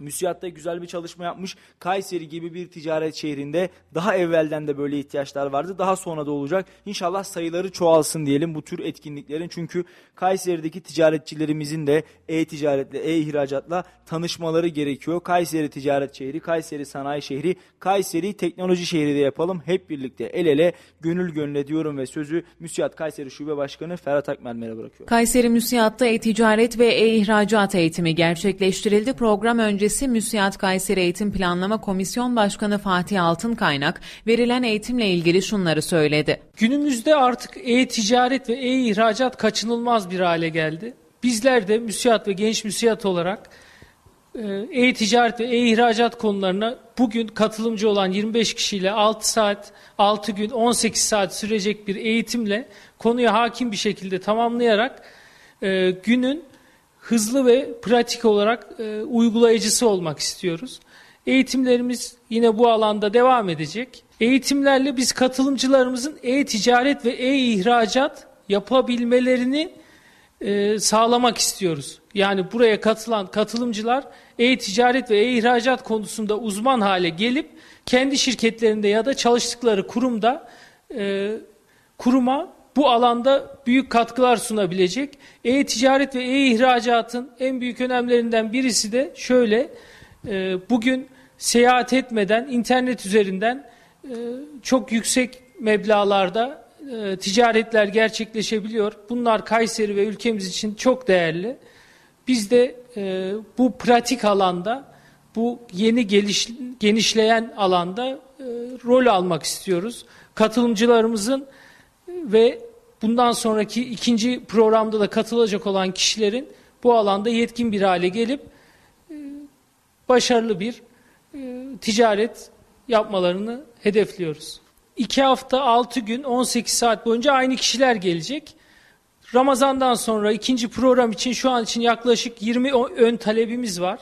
MÜSİAD da güzel bir çalışma yapmış. Kayseri gibi bir ticaret şehrinde daha evvelden de böyle ihtiyaçlar vardı. Daha sonra da olacak. İnşallah sayıları çoğalsın diyelim bu tür etkinliklerin. Çünkü Kayseri'deki ticaretçilerimizin de e-ticaretle, e-ihracatla tanışmaları gerekiyor. Kayseri ticaret şehri, Kayseri sanayi şehri, Kayseri teknoloji şehri de yapalım. Hep birlikte el ele, gönül gönüle diyorum ve sözü MÜSİAD Kayseri Şube Başkanı Ferhat Akmermer'e bırakıyorum. Kayseri Müsiat'ta e-ticaret ve e-ihracat eğitimi gerçekleştirildi. Program öncesi Müsiat Kayseri Eğitim Planlama Komisyon Başkanı Fatih Altınkaynak verilen eğitimle ilgili şunları söyledi. Günümüzde artık e-ticaret ve e-ihracat kaçınılmaz bir hale geldi. Bizler de müsiyat ve genç müsiyat olarak e, e-ticaret ve e-ihracat konularına bugün katılımcı olan 25 kişiyle 6 saat, 6 gün, 18 saat sürecek bir eğitimle konuya hakim bir şekilde tamamlayarak e, günün hızlı ve pratik olarak e, uygulayıcısı olmak istiyoruz. Eğitimlerimiz yine bu alanda devam edecek. Eğitimlerle biz katılımcılarımızın e-ticaret ve e-ihracat yapabilmelerini e, sağlamak istiyoruz. Yani buraya katılan katılımcılar e-ticaret ve e-ihracat konusunda uzman hale gelip kendi şirketlerinde ya da çalıştıkları kurumda e, kuruma bu alanda büyük katkılar sunabilecek. E-ticaret ve e-ihracatın en büyük önemlerinden birisi de şöyle. E, bugün seyahat etmeden internet üzerinden e, çok yüksek meblalarda e, ticaretler gerçekleşebiliyor. Bunlar Kayseri ve ülkemiz için çok değerli. Biz de e, bu pratik alanda, bu yeni geliş, genişleyen alanda e, rol almak istiyoruz. Katılımcılarımızın ve bundan sonraki ikinci programda da katılacak olan kişilerin bu alanda yetkin bir hale gelip e, başarılı bir e, ticaret yapmalarını hedefliyoruz. İki hafta altı gün 18 saat boyunca aynı kişiler gelecek. Ramazan'dan sonra ikinci program için şu an için yaklaşık 20 ön talebimiz var.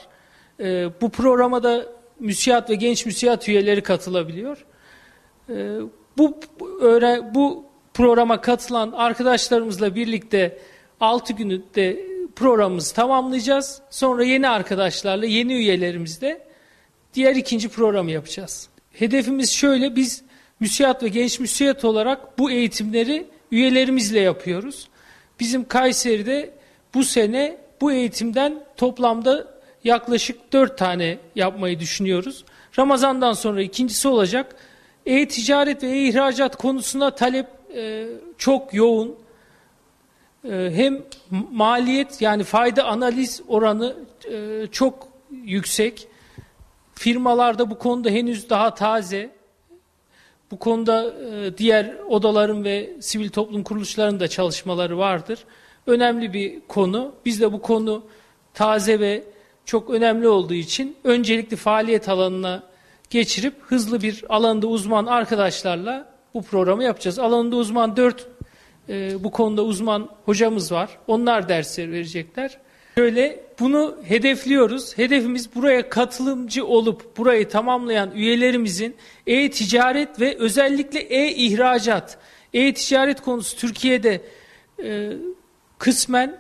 E, bu programa da müsiyat ve genç müsiyat üyeleri katılabiliyor. E, bu, öğren, bu programa katılan arkadaşlarımızla birlikte 6 günü programımızı tamamlayacağız. Sonra yeni arkadaşlarla, yeni üyelerimizle diğer ikinci programı yapacağız. Hedefimiz şöyle, biz müsiyat ve genç müsiyat olarak bu eğitimleri üyelerimizle yapıyoruz. Bizim Kayseri'de bu sene bu eğitimden toplamda yaklaşık 4 tane yapmayı düşünüyoruz. Ramazan'dan sonra ikincisi olacak. E-ticaret ve e-ihracat konusunda talep e, çok yoğun. E, hem maliyet yani fayda analiz oranı e, çok yüksek. Firmalarda bu konuda henüz daha taze. Bu konuda e, diğer odaların ve sivil toplum kuruluşlarının da çalışmaları vardır. Önemli bir konu. Biz de bu konu taze ve çok önemli olduğu için öncelikli faaliyet alanına geçirip hızlı bir alanda uzman arkadaşlarla bu programı yapacağız. Alanında uzman dört e, bu konuda uzman hocamız var. Onlar dersler verecekler. Şöyle bunu hedefliyoruz. Hedefimiz buraya katılımcı olup burayı tamamlayan üyelerimizin e-ticaret ve özellikle e-ihracat, e-ticaret konusu Türkiye'de e, kısmen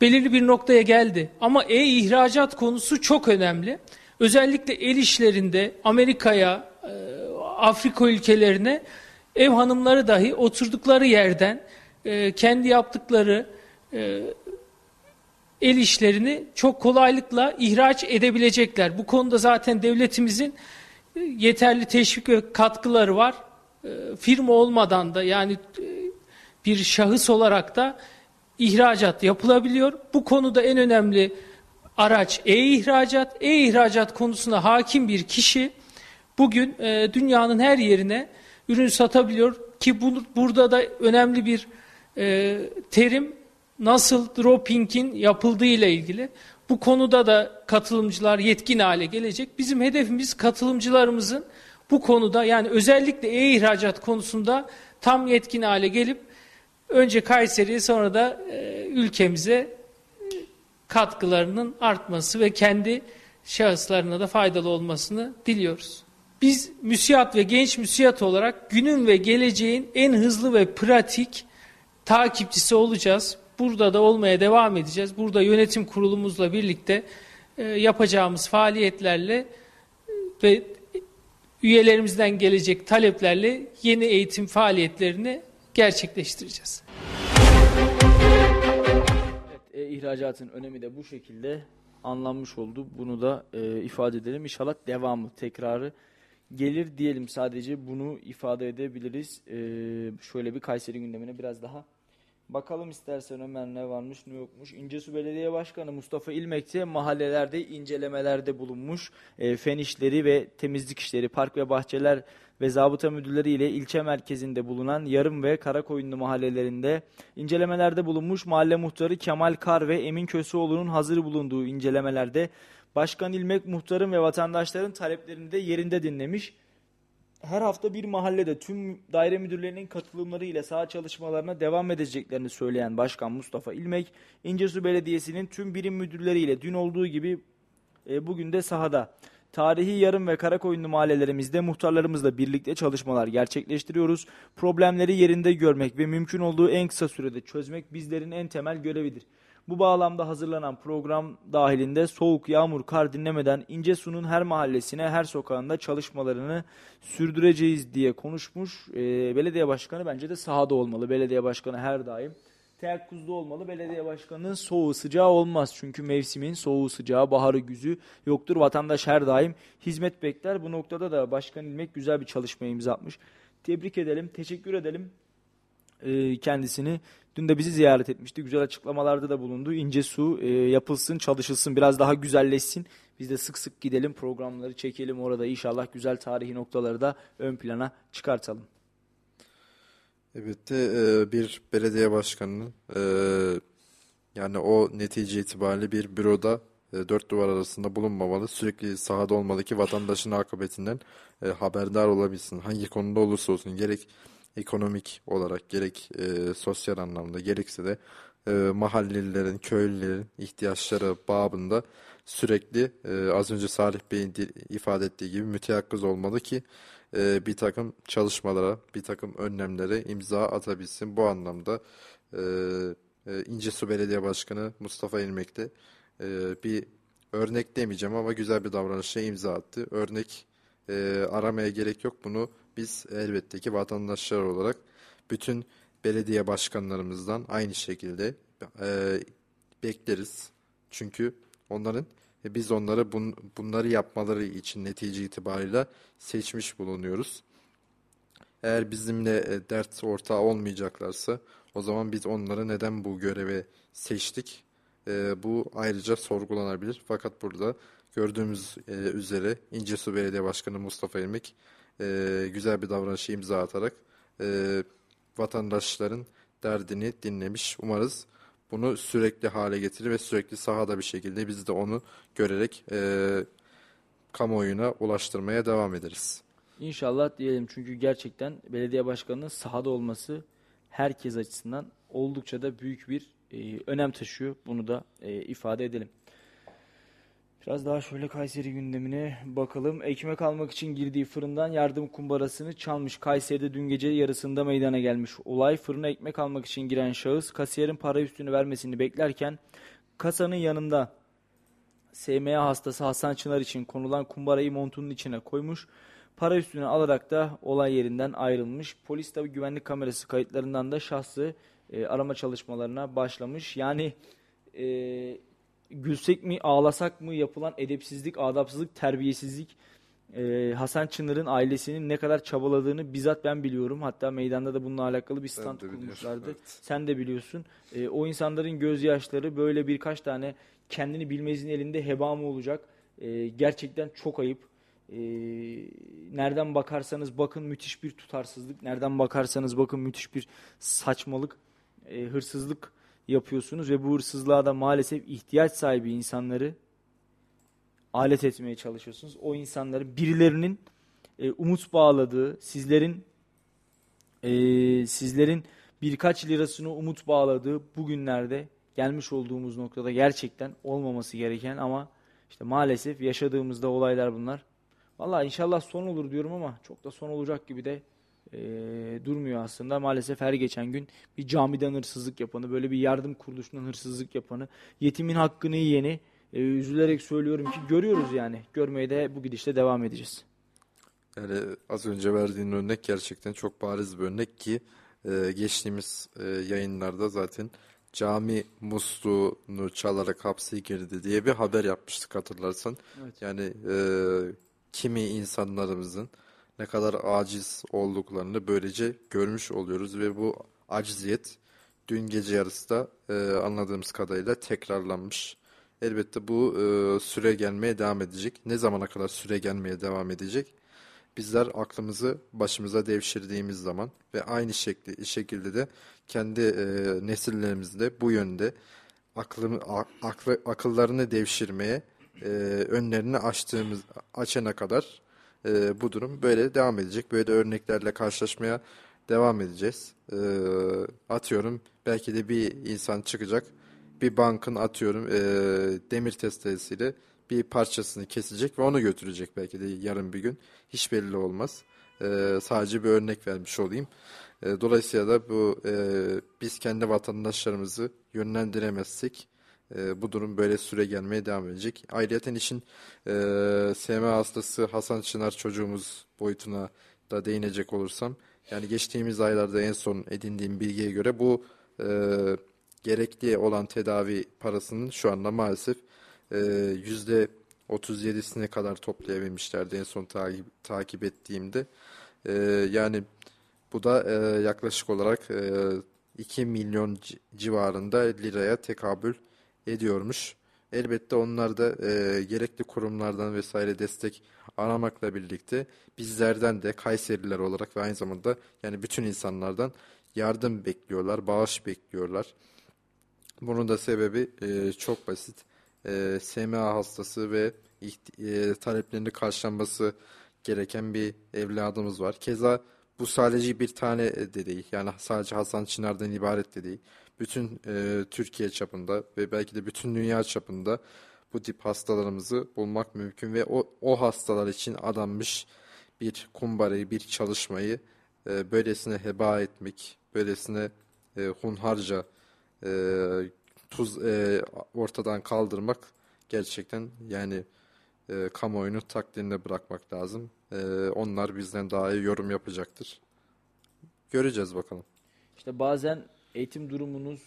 belirli bir noktaya geldi. Ama e-ihracat konusu çok önemli. Özellikle el işlerinde Amerika'ya, e, Afrika ülkelerine ev hanımları dahi oturdukları yerden e, kendi yaptıkları e, el işlerini çok kolaylıkla ihraç edebilecekler. Bu konuda zaten devletimizin e, yeterli teşvik ve katkıları var. E, firma olmadan da yani e, bir şahıs olarak da ihracat yapılabiliyor. Bu konuda en önemli araç e-ihracat. E-ihracat konusuna hakim bir kişi bugün e, dünyanın her yerine ürün satabiliyor ki bu, burada da önemli bir e, terim nasıl dropping'in yapıldığı ile ilgili. Bu konuda da katılımcılar yetkin hale gelecek. Bizim hedefimiz katılımcılarımızın bu konuda yani özellikle e-ihracat konusunda tam yetkin hale gelip önce Kayseri'ye sonra da e, ülkemize e, katkılarının artması ve kendi şahıslarına da faydalı olmasını diliyoruz. Biz müsiyat ve genç müsiyat olarak günün ve geleceğin en hızlı ve pratik takipçisi olacağız. Burada da olmaya devam edeceğiz. Burada yönetim kurulumuzla birlikte e, yapacağımız faaliyetlerle e, ve üyelerimizden gelecek taleplerle yeni eğitim faaliyetlerini gerçekleştireceğiz. Evet, e, ihracatın önemi de bu şekilde anlanmış oldu. Bunu da e, ifade edelim. İnşallah devamı, tekrarı gelir diyelim sadece bunu ifade edebiliriz. E, şöyle bir Kayseri gündemine biraz daha Bakalım istersen Ömer ne varmış ne yokmuş. İncesu Belediye Başkanı Mustafa İlmekçi mahallelerde incelemelerde bulunmuş. E, fen işleri ve temizlik işleri, park ve bahçeler ve zabıta müdürleri ile ilçe merkezinde bulunan yarım ve karakoyunlu mahallelerinde incelemelerde bulunmuş. Mahalle muhtarı Kemal Kar ve Emin Köseoğlu'nun hazır bulunduğu incelemelerde Başkan İlmek muhtarın ve vatandaşların taleplerini de yerinde dinlemiş her hafta bir mahallede tüm daire müdürlerinin katılımları ile saha çalışmalarına devam edeceklerini söyleyen Başkan Mustafa İlmek, İncesu Belediyesi'nin tüm birim müdürleriyle dün olduğu gibi e, bugün de sahada. Tarihi yarım ve karakoyunlu mahallelerimizde muhtarlarımızla birlikte çalışmalar gerçekleştiriyoruz. Problemleri yerinde görmek ve mümkün olduğu en kısa sürede çözmek bizlerin en temel görevidir. Bu bağlamda hazırlanan program dahilinde soğuk, yağmur, kar dinlemeden İncesu'nun her mahallesine, her sokağında çalışmalarını sürdüreceğiz diye konuşmuş. E, belediye başkanı bence de sahada olmalı. Belediye başkanı her daim teyakkuzda olmalı. Belediye başkanının soğuğu sıcağı olmaz. Çünkü mevsimin soğuğu sıcağı, baharı güzü yoktur. Vatandaş her daim hizmet bekler. Bu noktada da Başkan İlmek güzel bir çalışma imza atmış. Tebrik edelim, teşekkür edelim e, kendisini. Dün de bizi ziyaret etmişti. Güzel açıklamalarda da bulundu. İnce su e, yapılsın, çalışılsın, biraz daha güzelleşsin. Biz de sık sık gidelim, programları çekelim orada. İnşallah güzel tarihi noktaları da ön plana çıkartalım. Evet de e, bir belediye başkanının e, yani o netice itibariyle bir büroda e, dört duvar arasında bulunmamalı. Sürekli sahada olmalı ki vatandaşın akıbetinden e, haberdar olabilsin. Hangi konuda olursa olsun gerek ekonomik olarak gerek e, sosyal anlamda gerekse de e, mahallelilerin, köylülerin ihtiyaçları babında sürekli e, az önce Salih Bey'in ifade ettiği gibi müteyakkız olmalı ki e, bir takım çalışmalara, bir takım önlemlere imza atabilsin. Bu anlamda e, e, İncesu Belediye Başkanı Mustafa İlmek de e, bir örnek demeyeceğim ama güzel bir davranışa imza attı. Örnek e, aramaya gerek yok. Bunu biz elbette ki vatandaşlar olarak bütün belediye başkanlarımızdan aynı şekilde e, bekleriz. Çünkü onların e, biz onları bun, bunları yapmaları için netice itibariyle seçmiş bulunuyoruz. Eğer bizimle e, dert ortağı olmayacaklarsa o zaman biz onları neden bu göreve seçtik? E, bu ayrıca sorgulanabilir. Fakat burada gördüğümüz e, üzere İncesu Belediye Başkanı Mustafa İlmek e, güzel bir davranışı imza atarak e, vatandaşların derdini dinlemiş. Umarız bunu sürekli hale getirir ve sürekli sahada bir şekilde biz de onu görerek e, kamuoyuna ulaştırmaya devam ederiz. İnşallah diyelim çünkü gerçekten belediye başkanının sahada olması herkes açısından oldukça da büyük bir e, önem taşıyor. Bunu da e, ifade edelim. Biraz daha şöyle Kayseri gündemine bakalım. Ekmek almak için girdiği fırından yardım kumbarasını çalmış. Kayseri'de dün gece yarısında meydana gelmiş. Olay fırına ekmek almak için giren şahıs kasiyerin para üstünü vermesini beklerken kasanın yanında SMA hastası Hasan Çınar için konulan kumbarayı montunun içine koymuş. Para üstünü alarak da olay yerinden ayrılmış. Polis tabi güvenlik kamerası kayıtlarından da şahsı e, arama çalışmalarına başlamış. Yani e, gülsek mi ağlasak mı yapılan edepsizlik, adapsızlık, terbiyesizlik e, Hasan Çınar'ın ailesinin ne kadar çabaladığını bizzat ben biliyorum. Hatta meydanda da bununla alakalı bir stand kurmuşlardı. Evet. Sen de biliyorsun. E, o insanların gözyaşları böyle birkaç tane kendini bilmezin elinde heba mı olacak? E, gerçekten çok ayıp. E, nereden bakarsanız bakın müthiş bir tutarsızlık. Nereden bakarsanız bakın müthiş bir saçmalık, e, hırsızlık yapıyorsunuz ve bu hırsızlığa da maalesef ihtiyaç sahibi insanları alet etmeye çalışıyorsunuz. O insanları birilerinin e, umut bağladığı, sizlerin e, sizlerin birkaç lirasını umut bağladığı bugünlerde gelmiş olduğumuz noktada gerçekten olmaması gereken ama işte maalesef yaşadığımızda olaylar bunlar. Valla inşallah son olur diyorum ama çok da son olacak gibi de e, durmuyor aslında. Maalesef her geçen gün bir camiden hırsızlık yapanı, böyle bir yardım kuruluşundan hırsızlık yapanı, yetimin hakkını yiyeni e, üzülerek söylüyorum ki görüyoruz yani. Görmeye de bu gidişle devam edeceğiz. Yani az önce verdiğin örnek gerçekten çok bariz bir örnek ki e, geçtiğimiz e, yayınlarda zaten cami musluğunu çalarak hapse girdi diye bir haber yapmıştık hatırlarsan. Evet. Yani e, kimi insanlarımızın ne kadar aciz olduklarını böylece görmüş oluyoruz ve bu aciziyet dün gece yarısı da e, anladığımız kadarıyla tekrarlanmış. Elbette bu e, süre gelmeye devam edecek. Ne zamana kadar süre gelmeye devam edecek? Bizler aklımızı başımıza devşirdiğimiz zaman ve aynı şekli, şekilde de kendi e, nesillerimizde bu yönde aklımı, aklı, akıllarını devşirmeye e, önlerini açtığımız açana kadar e, bu durum böyle devam edecek. Böyle örneklerle karşılaşmaya devam edeceğiz. E, atıyorum belki de bir insan çıkacak. Bir bankın atıyorum e, demir testeresiyle bir parçasını kesecek ve onu götürecek belki de yarın bir gün. Hiç belli olmaz. E, sadece bir örnek vermiş olayım. E, dolayısıyla da bu e, biz kendi vatandaşlarımızı yönlendiremezsek e, bu durum böyle süre gelmeye devam edecek. Ayrıca işin e, SMA hastası Hasan Çınar çocuğumuz boyutuna da değinecek olursam yani geçtiğimiz aylarda en son edindiğim bilgiye göre bu e, gerekli olan tedavi parasının şu anda maalesef e, yüzde 37'sine kadar toplayabilmişlerdi en son takip, takip ettiğimde. E, yani bu da e, yaklaşık olarak e, 2 milyon civarında liraya tekabül ediyormuş. Elbette onlar da e, gerekli kurumlardan vesaire destek aramakla birlikte bizlerden de Kayseriler olarak ve aynı zamanda yani bütün insanlardan yardım bekliyorlar, bağış bekliyorlar. Bunun da sebebi e, çok basit. E, SMA hastası ve e, taleplerini karşılanması gereken bir evladımız var. Keza bu sadece bir tane de değil. Yani sadece Hasan Çınar'dan ibaret de değil. Bütün e, Türkiye çapında ve belki de bütün dünya çapında bu tip hastalarımızı bulmak mümkün ve o, o hastalar için adanmış bir kumbarayı, bir çalışmayı e, böylesine heba etmek, böylesine e, hunharca e, tuz e, ortadan kaldırmak gerçekten yani e, kamuoyunu takdirine bırakmak lazım. E, onlar bizden daha iyi yorum yapacaktır. Göreceğiz bakalım. İşte bazen eğitim durumunuz,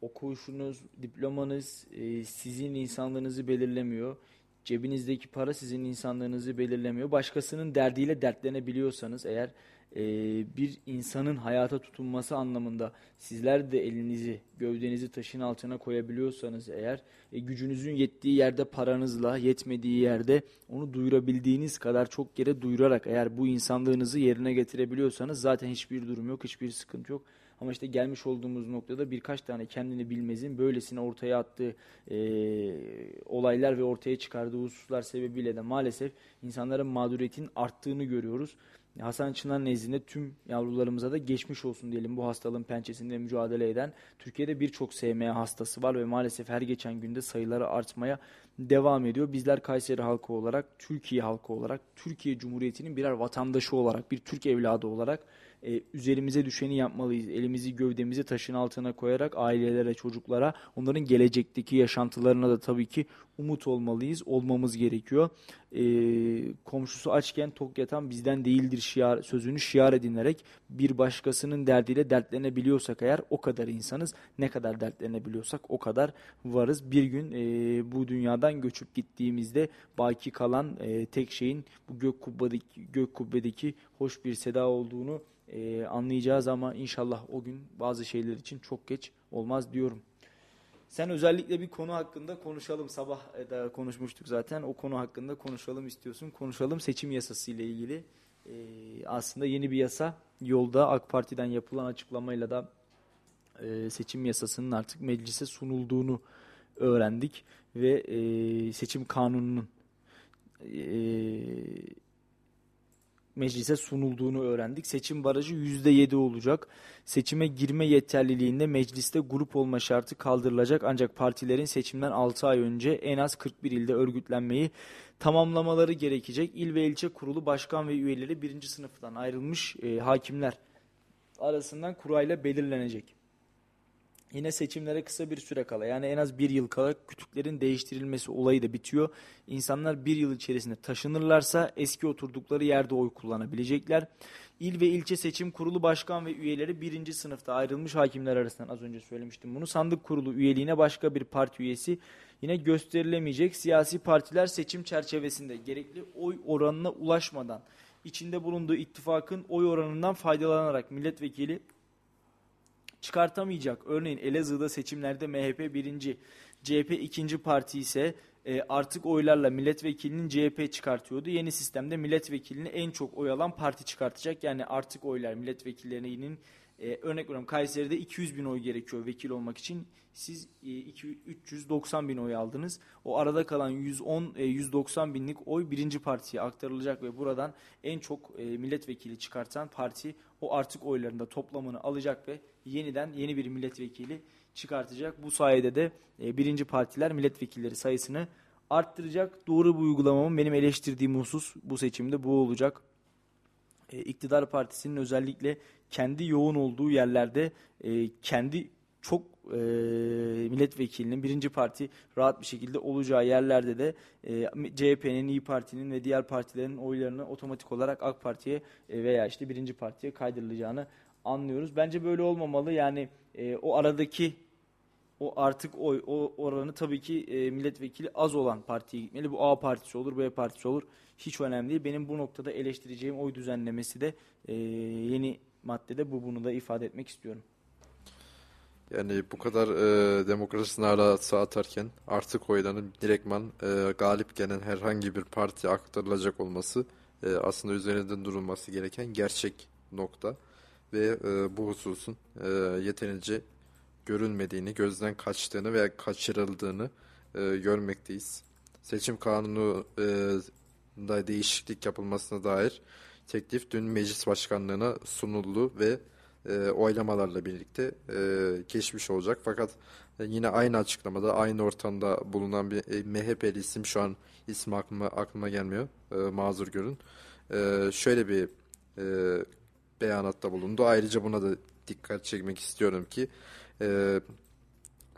okuyuşunuz, diplomanız e, sizin insanlığınızı belirlemiyor. Cebinizdeki para sizin insanlığınızı belirlemiyor. Başkasının derdiyle dertlenebiliyorsanız eğer e, bir insanın hayata tutunması anlamında sizler de elinizi, gövdenizi taşın altına koyabiliyorsanız eğer e, gücünüzün yettiği yerde paranızla, yetmediği yerde onu duyurabildiğiniz kadar çok yere duyurarak eğer bu insanlığınızı yerine getirebiliyorsanız zaten hiçbir durum yok, hiçbir sıkıntı yok. Ama işte gelmiş olduğumuz noktada birkaç tane kendini bilmezin böylesine ortaya attığı e, olaylar ve ortaya çıkardığı hususlar sebebiyle de maalesef insanların mağduriyetinin arttığını görüyoruz. Hasan Çınar nezdinde tüm yavrularımıza da geçmiş olsun diyelim bu hastalığın pençesinde mücadele eden. Türkiye'de birçok SMA hastası var ve maalesef her geçen günde sayıları artmaya devam ediyor. Bizler Kayseri halkı olarak, Türkiye halkı olarak, Türkiye Cumhuriyeti'nin birer vatandaşı olarak, bir Türk evladı olarak e, üzerimize düşeni yapmalıyız. Elimizi gövdemizi taşın altına koyarak ailelere, çocuklara, onların gelecekteki yaşantılarına da tabii ki umut olmalıyız, olmamız gerekiyor. E, komşusu açken tok yatan bizden değildir şiar, sözünü şiar edinerek bir başkasının derdiyle dertlenebiliyorsak eğer o kadar insanız. Ne kadar dertlenebiliyorsak o kadar varız. Bir gün e, bu dünyadan göçüp gittiğimizde baki kalan e, tek şeyin bu gök kubbedeki, gök kubbedeki hoş bir seda olduğunu e, anlayacağız ama inşallah o gün bazı şeyler için çok geç olmaz diyorum. Sen özellikle bir konu hakkında konuşalım. Sabah da konuşmuştuk zaten. O konu hakkında konuşalım istiyorsun. Konuşalım seçim yasası ile ilgili. Ee, aslında yeni bir yasa yolda AK Parti'den yapılan açıklamayla da e, seçim yasasının artık meclise sunulduğunu öğrendik. Ve e, seçim kanununun e, meclise sunulduğunu öğrendik. Seçim barajı %7 olacak. Seçime girme yeterliliğinde mecliste grup olma şartı kaldırılacak ancak partilerin seçimden 6 ay önce en az 41 ilde örgütlenmeyi tamamlamaları gerekecek. İl ve ilçe kurulu başkan ve üyeleri birinci sınıftan ayrılmış e, hakimler arasından kurayla belirlenecek. Yine seçimlere kısa bir süre kala yani en az bir yıl kala kütüklerin değiştirilmesi olayı da bitiyor. İnsanlar bir yıl içerisinde taşınırlarsa eski oturdukları yerde oy kullanabilecekler. İl ve ilçe seçim kurulu başkan ve üyeleri birinci sınıfta ayrılmış hakimler arasından az önce söylemiştim bunu. Sandık kurulu üyeliğine başka bir parti üyesi yine gösterilemeyecek. Siyasi partiler seçim çerçevesinde gerekli oy oranına ulaşmadan içinde bulunduğu ittifakın oy oranından faydalanarak milletvekili çıkartamayacak. Örneğin Elazığ'da seçimlerde MHP birinci, CHP ikinci parti ise e, artık oylarla milletvekilinin CHP çıkartıyordu. Yeni sistemde milletvekilini en çok oy alan parti çıkartacak. Yani artık oylar milletvekillerinin e, örnek veriyorum Kayseri'de 200 bin oy gerekiyor vekil olmak için. Siz e, 2, 390 bin oy aldınız. O arada kalan 110 e, 190 binlik oy birinci partiye aktarılacak ve buradan en çok e, milletvekili çıkartan parti o artık oylarında toplamını alacak ve yeniden yeni bir milletvekili çıkartacak. Bu sayede de e, birinci partiler milletvekilleri sayısını arttıracak. Doğru bu uygulamamın benim eleştirdiğim husus bu seçimde bu olacak. E, iktidar partisinin özellikle kendi yoğun olduğu yerlerde e, kendi çok e, milletvekilinin birinci parti rahat bir şekilde olacağı yerlerde de e, CHP'nin, İyi Parti'nin ve diğer partilerin oylarını otomatik olarak AK Parti'ye e, veya işte birinci partiye kaydırılacağını anlıyoruz. Bence böyle olmamalı. Yani e, o aradaki o artık oy o oranı tabii ki e, milletvekili az olan partiye gitmeli. Bu A partisi olur, B partisi olur. Hiç önemli değil. Benim bu noktada eleştireceğim oy düzenlemesi de e, yeni maddede bu bunu da ifade etmek istiyorum. Yani bu kadar e, demokrasi narası atarken artık oyların direktman e, galip gelen herhangi bir partiye aktarılacak olması e, aslında üzerinde durulması gereken gerçek nokta ve e, bu hususun e, yeterince görülmediğini, gözden kaçtığını veya kaçırıldığını e, görmekteyiz. Seçim kanunu e, da değişiklik yapılmasına dair teklif dün meclis başkanlığına sunuldu ve e, oylamalarla birlikte e, geçmiş olacak. Fakat e, yine aynı açıklamada, aynı ortamda bulunan bir e, MHP'li isim şu an ismi aklıma, aklıma gelmiyor. E, mazur görün. E, şöyle bir e, beyanatta bulundu. Ayrıca buna da dikkat çekmek istiyorum ki e,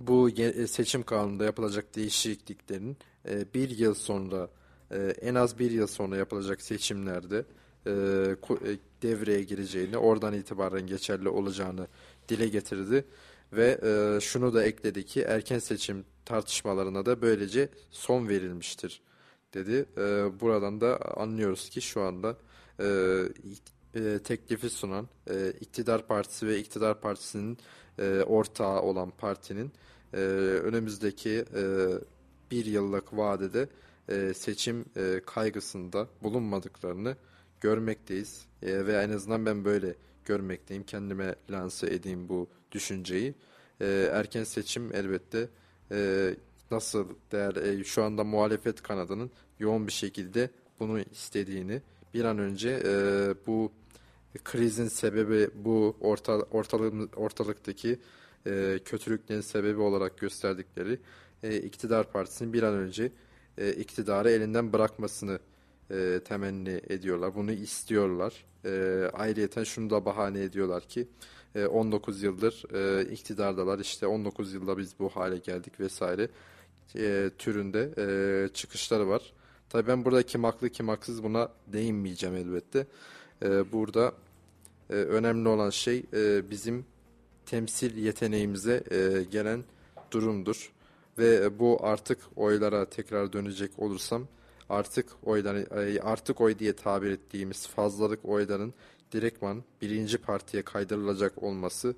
bu seçim kanununda yapılacak değişikliklerin e, bir yıl sonra e, en az bir yıl sonra yapılacak seçimlerde e, e, devreye gireceğini, oradan itibaren geçerli olacağını dile getirdi ve e, şunu da ekledi ki erken seçim tartışmalarına da böylece son verilmiştir dedi. E, buradan da anlıyoruz ki şu anda e, e, teklifi sunan e, iktidar partisi ve iktidar partisinin e, ortağı olan partinin e, önümüzdeki e, bir yıllık vadede e, seçim e, kaygısında bulunmadıklarını görmekteyiz e, ve en azından ben böyle görmekteyim. Kendime lanse edeyim bu düşünceyi. E, erken seçim elbette e, nasıl değer e, şu anda muhalefet kanadının yoğun bir şekilde bunu istediğini bir an önce e, bu krizin sebebi bu orta, ortalık, ortalıktaki e, kötülüklerin sebebi olarak gösterdikleri e, iktidar partisinin bir an önce e, iktidarı elinden bırakmasını e, temenni ediyorlar. Bunu istiyorlar. E, ayrıyeten şunu da bahane ediyorlar ki e, 19 yıldır e, iktidardalar. İşte 19 yılda biz bu hale geldik vesaire e, türünde e, çıkışları var. Tabii ben burada kim haklı kim haksız buna değinmeyeceğim elbette. E, burada e, önemli olan şey e, bizim temsil yeteneğimize e, gelen durumdur. Ve bu artık oylara tekrar dönecek olursam artık oyları artık oy diye tabir ettiğimiz fazlalık oyların direktman birinci partiye kaydırılacak olması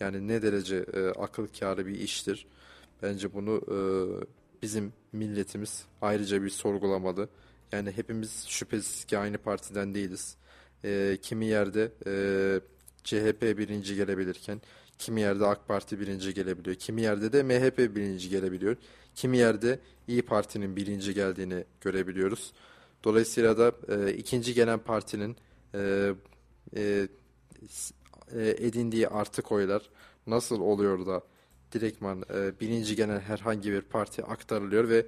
yani ne derece e, akıl kârı bir iştir. Bence bunu e, bizim milletimiz ayrıca bir sorgulamalı. Yani hepimiz şüphesiz ki aynı partiden değiliz. E, kimi yerde e, CHP birinci gelebilirken kimi yerde AK Parti birinci gelebiliyor. Kimi yerde de MHP birinci gelebiliyor. Kimi yerde İyi Parti'nin birinci geldiğini görebiliyoruz. Dolayısıyla da e, ikinci gelen partinin e, e, e, edindiği artık oylar nasıl oluyor da direktman e, birinci gelen herhangi bir parti aktarılıyor ve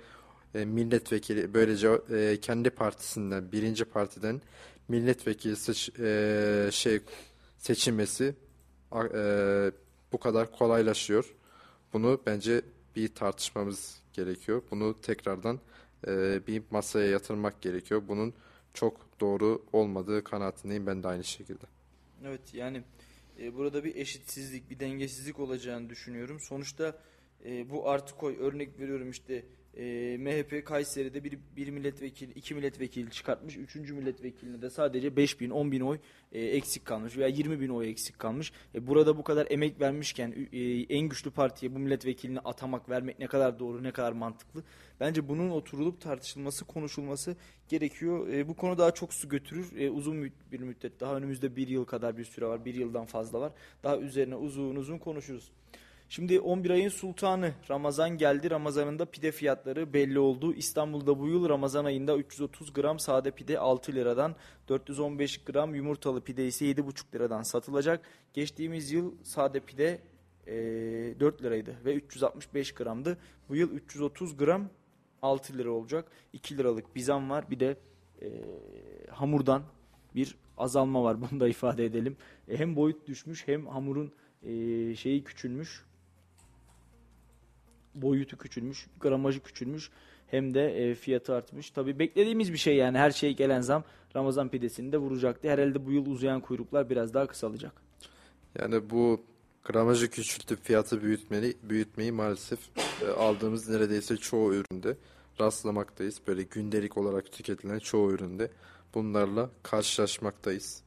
e, milletvekili böylece e, kendi partisinden birinci partiden milletvekili seç, e, şey seçilmesi e, bu kadar kolaylaşıyor. Bunu bence bir tartışmamız gerekiyor. Bunu tekrardan e, bir masaya yatırmak gerekiyor. Bunun çok doğru olmadığı kanaatindeyim ben de aynı şekilde. Evet yani e, burada bir eşitsizlik, bir dengesizlik olacağını düşünüyorum. Sonuçta e, bu artı koy örnek veriyorum işte e, MHP Kayseri'de bir, bir milletvekili, iki milletvekili çıkartmış. Üçüncü milletvekiline de sadece 5 bin, 10 bin oy e, eksik kalmış veya 20 bin oy eksik kalmış. E, burada bu kadar emek vermişken e, en güçlü partiye bu milletvekilini atamak, vermek ne kadar doğru, ne kadar mantıklı. Bence bunun oturulup tartışılması, konuşulması gerekiyor. E, bu konu daha çok su götürür. E, uzun bir müddet, daha önümüzde bir yıl kadar bir süre var, bir yıldan fazla var. Daha üzerine uzun uzun konuşuruz. Şimdi 11 ayın sultanı Ramazan geldi. Ramazanında pide fiyatları belli oldu. İstanbul'da bu yıl Ramazan ayında 330 gram sade pide 6 liradan, 415 gram yumurtalı pide ise 7,5 liradan satılacak. Geçtiğimiz yıl sade pide e, 4 liraydı ve 365 gramdı. Bu yıl 330 gram 6 lira olacak. 2 liralık bir zam var. Bir de e, hamurdan bir azalma var. Bunu da ifade edelim. E, hem boyut düşmüş hem hamurun e, şeyi küçülmüş boyutu küçülmüş, gramajı küçülmüş hem de e, fiyatı artmış. Tabii beklediğimiz bir şey yani her şey gelen zam Ramazan pidesini de vuracaktı. Herhalde bu yıl uzayan kuyruklar biraz daha kısalacak. Yani bu gramajı küçültüp fiyatı büyütmeli, büyütmeyi maalesef e, aldığımız neredeyse çoğu üründe rastlamaktayız. Böyle gündelik olarak tüketilen çoğu üründe bunlarla karşılaşmaktayız.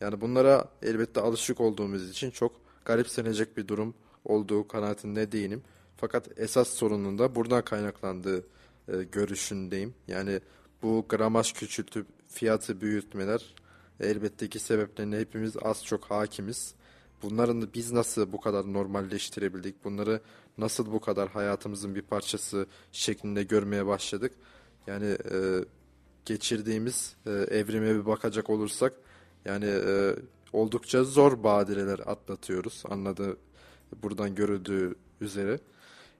Yani bunlara elbette alışık olduğumuz için çok garipsenecek bir durum olduğu kanaatinde değilim. Fakat esas sorunun da buradan kaynaklandığı e, görüşündeyim. Yani bu gramaj küçültüp fiyatı büyütmeler elbette ki sebeplerine hepimiz az çok hakimiz. Bunların biz nasıl bu kadar normalleştirebildik? Bunları nasıl bu kadar hayatımızın bir parçası şeklinde görmeye başladık? Yani e, geçirdiğimiz e, evrime bir bakacak olursak yani e, oldukça zor badireler atlatıyoruz. Anladığı buradan görüldüğü üzere.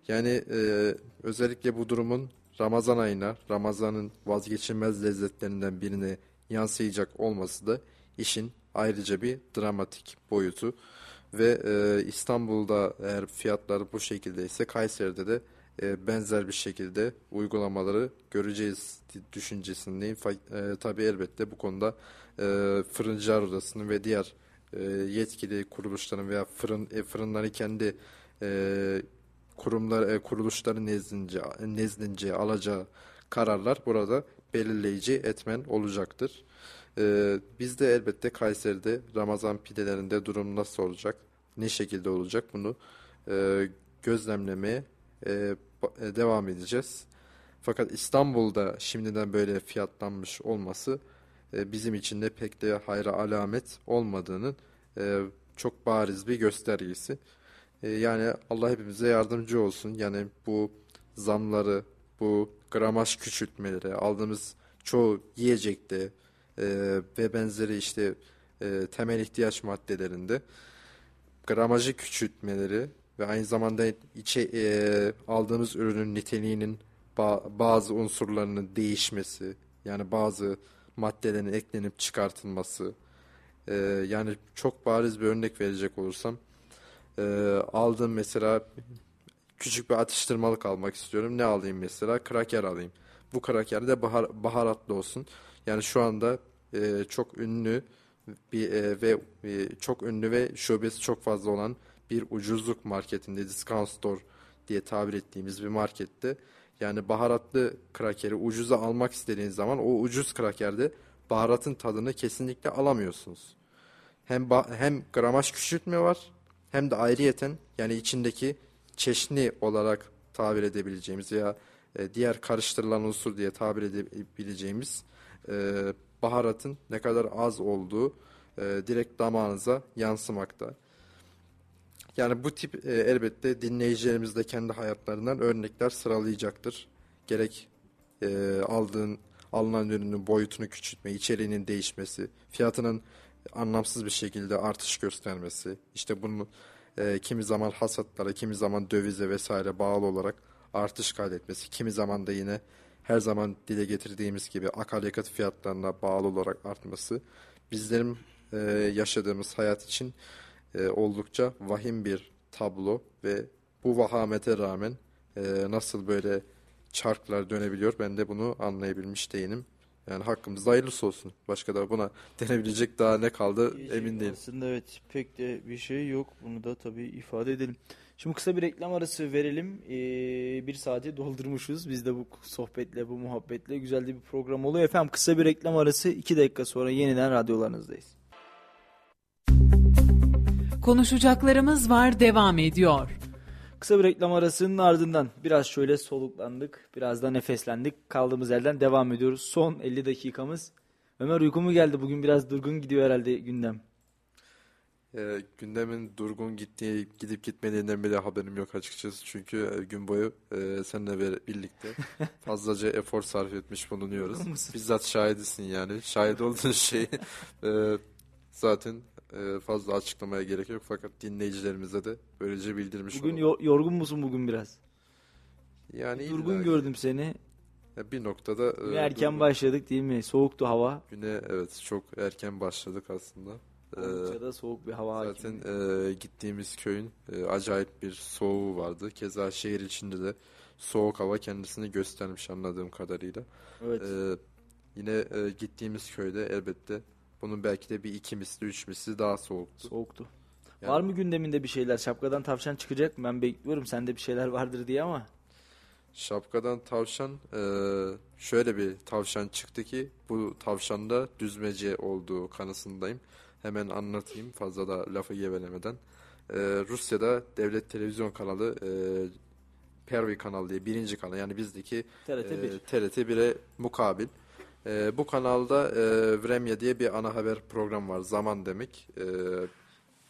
Yani e, özellikle bu durumun Ramazan ayına, Ramazan'ın vazgeçilmez lezzetlerinden birine yansıyacak olması da işin ayrıca bir dramatik boyutu. Ve e, İstanbul'da eğer fiyatlar bu şekildeyse Kayseri'de de e, benzer bir şekilde uygulamaları göreceğiz düşüncesindeyim. E, tabii elbette bu konuda e, Fırıncılar Odası'nın ve diğer e, yetkili kuruluşların veya fırın e, fırınları kendi e, kurumlar e, kuruluşların nezdince nezdince alacağı kararlar burada belirleyici etmen olacaktır. E, biz de elbette Kayseri'de Ramazan pidelerinde durum nasıl olacak, ne şekilde olacak bunu e, gözlemlemeye e, e, devam edeceğiz. Fakat İstanbul'da şimdiden böyle fiyatlanmış olması e, bizim için de pek de hayra alamet olmadığının e, çok bariz bir göstergesi. E, yani Allah hepimize yardımcı olsun. Yani bu zamları, bu gramaj küçültmeleri, aldığımız çoğu yiyecekte e, ve benzeri işte e, temel ihtiyaç maddelerinde gramajı küçültmeleri ve aynı zamanda içe e, aldığımız ürünün niteliğinin ba bazı unsurlarının değişmesi, yani bazı maddelerin eklenip çıkartılması, e, yani çok bariz bir örnek verecek olursam, e, aldığım mesela küçük bir atıştırmalık almak istiyorum. Ne alayım mesela? Kraker alayım. Bu kraker de bahar, baharatlı olsun. Yani şu anda e, çok ünlü bir e, ve e, çok ünlü ve şubesi çok fazla olan bir ucuzluk marketinde discount store diye tabir ettiğimiz bir markette yani baharatlı krakeri ucuza almak istediğiniz zaman o ucuz krakerde baharatın tadını kesinlikle alamıyorsunuz. Hem hem gramaj küçültme var hem de ayrıyeten yani içindeki çeşni olarak tabir edebileceğimiz veya e, diğer karıştırılan unsur diye tabir edebileceğimiz e, baharatın ne kadar az olduğu e, direkt damağınıza yansımakta. Yani bu tip elbette dinleyicilerimiz de kendi hayatlarından örnekler sıralayacaktır. Gerek e, aldığın alınan ürünün boyutunu küçültme, içeriğinin değişmesi, fiyatının anlamsız bir şekilde artış göstermesi, işte bunun e, kimi zaman hasatlara, kimi zaman dövize vesaire bağlı olarak artış kaydetmesi, kimi zaman da yine her zaman dile getirdiğimiz gibi akaryakıt fiyatlarına bağlı olarak artması bizlerin e, yaşadığımız hayat için e, oldukça vahim bir tablo ve bu vahamete rağmen e, nasıl böyle çarklar dönebiliyor ben de bunu anlayabilmiş değilim. Yani hakkımızda hayırlısı olsun. Başka da buna denebilecek daha ne kaldı Diyecek emin değilim. Aslında evet pek de bir şey yok. Bunu da tabii ifade edelim. Şimdi kısa bir reklam arası verelim. Ee, bir saati doldurmuşuz. Biz de bu sohbetle, bu muhabbetle güzel bir program oluyor. Efendim kısa bir reklam arası. iki dakika sonra yeniden radyolarınızdayız. Konuşacaklarımız var devam ediyor. Kısa bir reklam arasının ardından biraz şöyle soluklandık, biraz da nefeslendik. Kaldığımız yerden devam ediyoruz. Son 50 dakikamız. Ömer uyku mu geldi? Bugün biraz durgun gidiyor herhalde gündem. E, gündemin durgun gittiği, gidip gitmediğinden bile haberim yok açıkçası. Çünkü e, gün boyu e, seninle birlikte fazlaca efor sarf etmiş bulunuyoruz. Bizzat şahidisin yani. Şahit olduğun şey e, zaten e, fazla açıklamaya gerek yok. Fakat dinleyicilerimize de böylece bildirmiş Bugün olalım. yorgun musun bugün biraz? Yani durgun illa, gördüm seni. Bir noktada e, erken durgun. başladık değil mi? Soğuktu hava. Güne evet çok erken başladık aslında. Oldukça da soğuk bir hava Zaten e, gittiğimiz köyün e, acayip bir soğuğu vardı. Keza şehir içinde de soğuk hava kendisini göstermiş anladığım kadarıyla. Evet. Ee, yine e, gittiğimiz köyde elbette bunun belki de bir iki misli, üç misli daha soğuktu. Soğuktu. Yani- Var mı gündeminde bir şeyler? Şapkadan tavşan çıkacak mı? Ben bekliyorum. Sende bir şeyler vardır diye ama. Şapkadan tavşan e, şöyle bir tavşan çıktı ki bu tavşanda düzmece olduğu kanısındayım. Hemen anlatayım fazla da lafı gevelemeden. E, Rusya'da devlet televizyon kanalı e, Pervi kanal diye birinci kanal yani bizdeki TRT 1. e, TRT 1'e mukabil. E, bu kanalda e, Vremya diye bir ana haber program var. Zaman demek. E,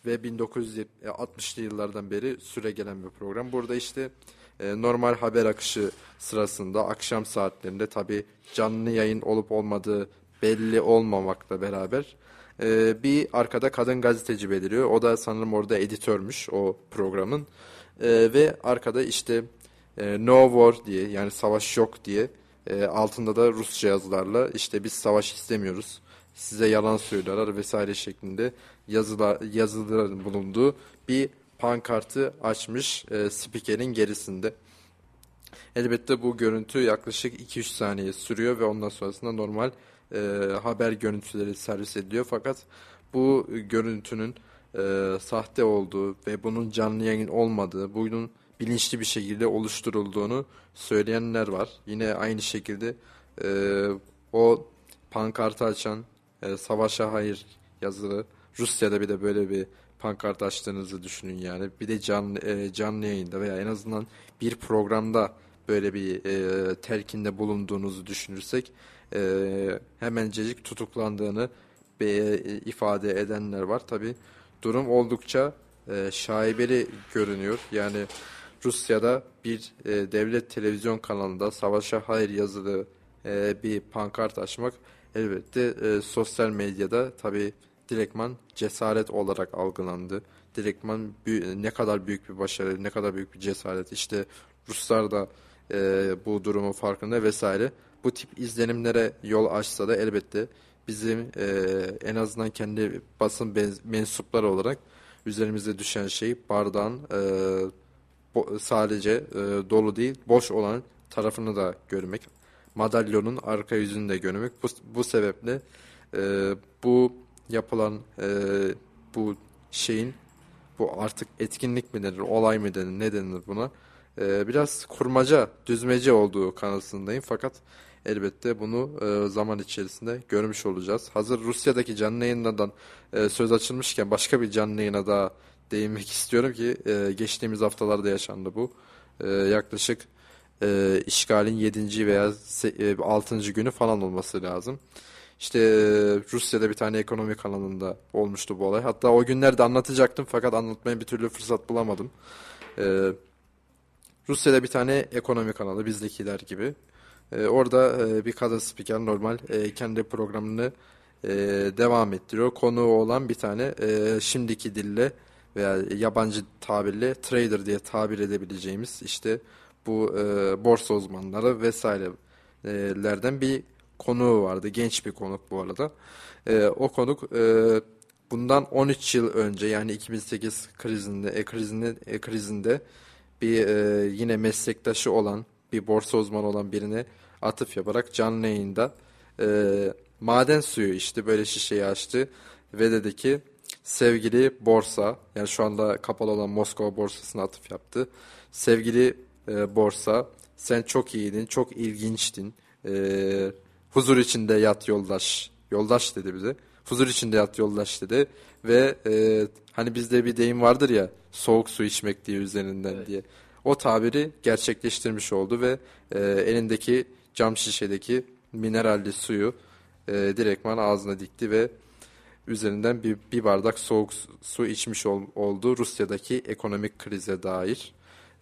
ve 1960'lı yıllardan beri süre gelen bir program. Burada işte e, normal haber akışı sırasında akşam saatlerinde tabi canlı yayın olup olmadığı belli olmamakla beraber e, bir arkada kadın gazeteci beliriyor. O da sanırım orada editörmüş o programın. E, ve arkada işte e, No War diye yani savaş yok diye e, altında da Rusça yazılarla işte biz savaş istemiyoruz. Size yalan söylüyorlar vesaire şeklinde yazılar, yazıların bulunduğu bir pankartı açmış e, spikerin gerisinde. Elbette bu görüntü yaklaşık 2-3 saniye sürüyor ve ondan sonrasında normal e, haber görüntüleri servis ediliyor. Fakat bu görüntünün e, sahte olduğu ve bunun canlı yayın olmadığı, bunun bilinçli bir şekilde oluşturulduğunu söyleyenler var. Yine aynı şekilde e, o pankartı açan e, savaşa hayır yazılı Rusya'da bir de böyle bir pankart açtığınızı düşünün yani. Bir de canlı, e, canlı yayında veya en azından bir programda böyle bir e, telkinde bulunduğunuzu düşünürsek e, hemencecik tutuklandığını e, ifade edenler var. Tabi durum oldukça e, şaibeli görünüyor. Yani Rusya'da bir e, devlet televizyon kanalında savaşa hayır yazılı e, bir pankart açmak elbette e, sosyal medyada tabi direktman cesaret olarak algılandı. Direktman ne kadar büyük bir başarı, ne kadar büyük bir cesaret. İşte Ruslar da e, bu durumun farkında vesaire. Bu tip izlenimlere yol açsa da elbette bizim e, en azından kendi basın mensupları olarak üzerimize düşen şey bardağın e, sadece e, dolu değil boş olan tarafını da görmek. Madalyonun arka yüzünü de görmek. Bu, bu sebeple e, bu yapılan e, bu şeyin bu artık etkinlik mi denir, olay mı denir, ne denir buna? E, biraz kurmaca, düzmece olduğu kanısındayım. Fakat elbette bunu e, zaman içerisinde görmüş olacağız. Hazır Rusya'daki canlı yayınlardan e, söz açılmışken başka bir canlı yayına daha değinmek istiyorum ki e, geçtiğimiz haftalarda yaşandı bu. E, yaklaşık e, işgalin 7. veya se- e, 6. günü falan olması lazım. İşte e, Rusya'da bir tane ekonomi kanalında olmuştu bu olay. Hatta o günlerde anlatacaktım fakat anlatmaya bir türlü fırsat bulamadım. E, Rusya'da bir tane ekonomi kanalı bizdekiler gibi. E, orada e, bir kadın spiker normal e, kendi programını e, devam ettiriyor. Konuğu olan bir tane e, şimdiki dille veya yabancı tabirle trader diye tabir edebileceğimiz işte bu e, borsa uzmanları vesairelerden bir konuğu vardı. Genç bir konuk bu arada. E, o konuk e, bundan 13 yıl önce yani 2008 krizinde, e krizinde, e krizinde bir e, yine meslektaşı olan bir borsa uzmanı olan birine atıf yaparak canlı yayında e, maden suyu işte böyle şişeyi açtı ve dedi ki sevgili borsa yani şu anda kapalı olan Moskova borsasına atıf yaptı. Sevgili e, borsa sen çok iyiydin, çok ilginçtin. E, huzur içinde yat yoldaş. Yoldaş dedi bize. Huzur içinde yat yoldaş dedi. Ve e, hani bizde bir deyim vardır ya soğuk su içmek diye üzerinden diye. O tabiri gerçekleştirmiş oldu ve e, elindeki cam şişedeki mineralli suyu e, direktman ağzına dikti ve üzerinden bir, bir bardak soğuk su- içmiş ol- oldu Rusya'daki ekonomik krize dair.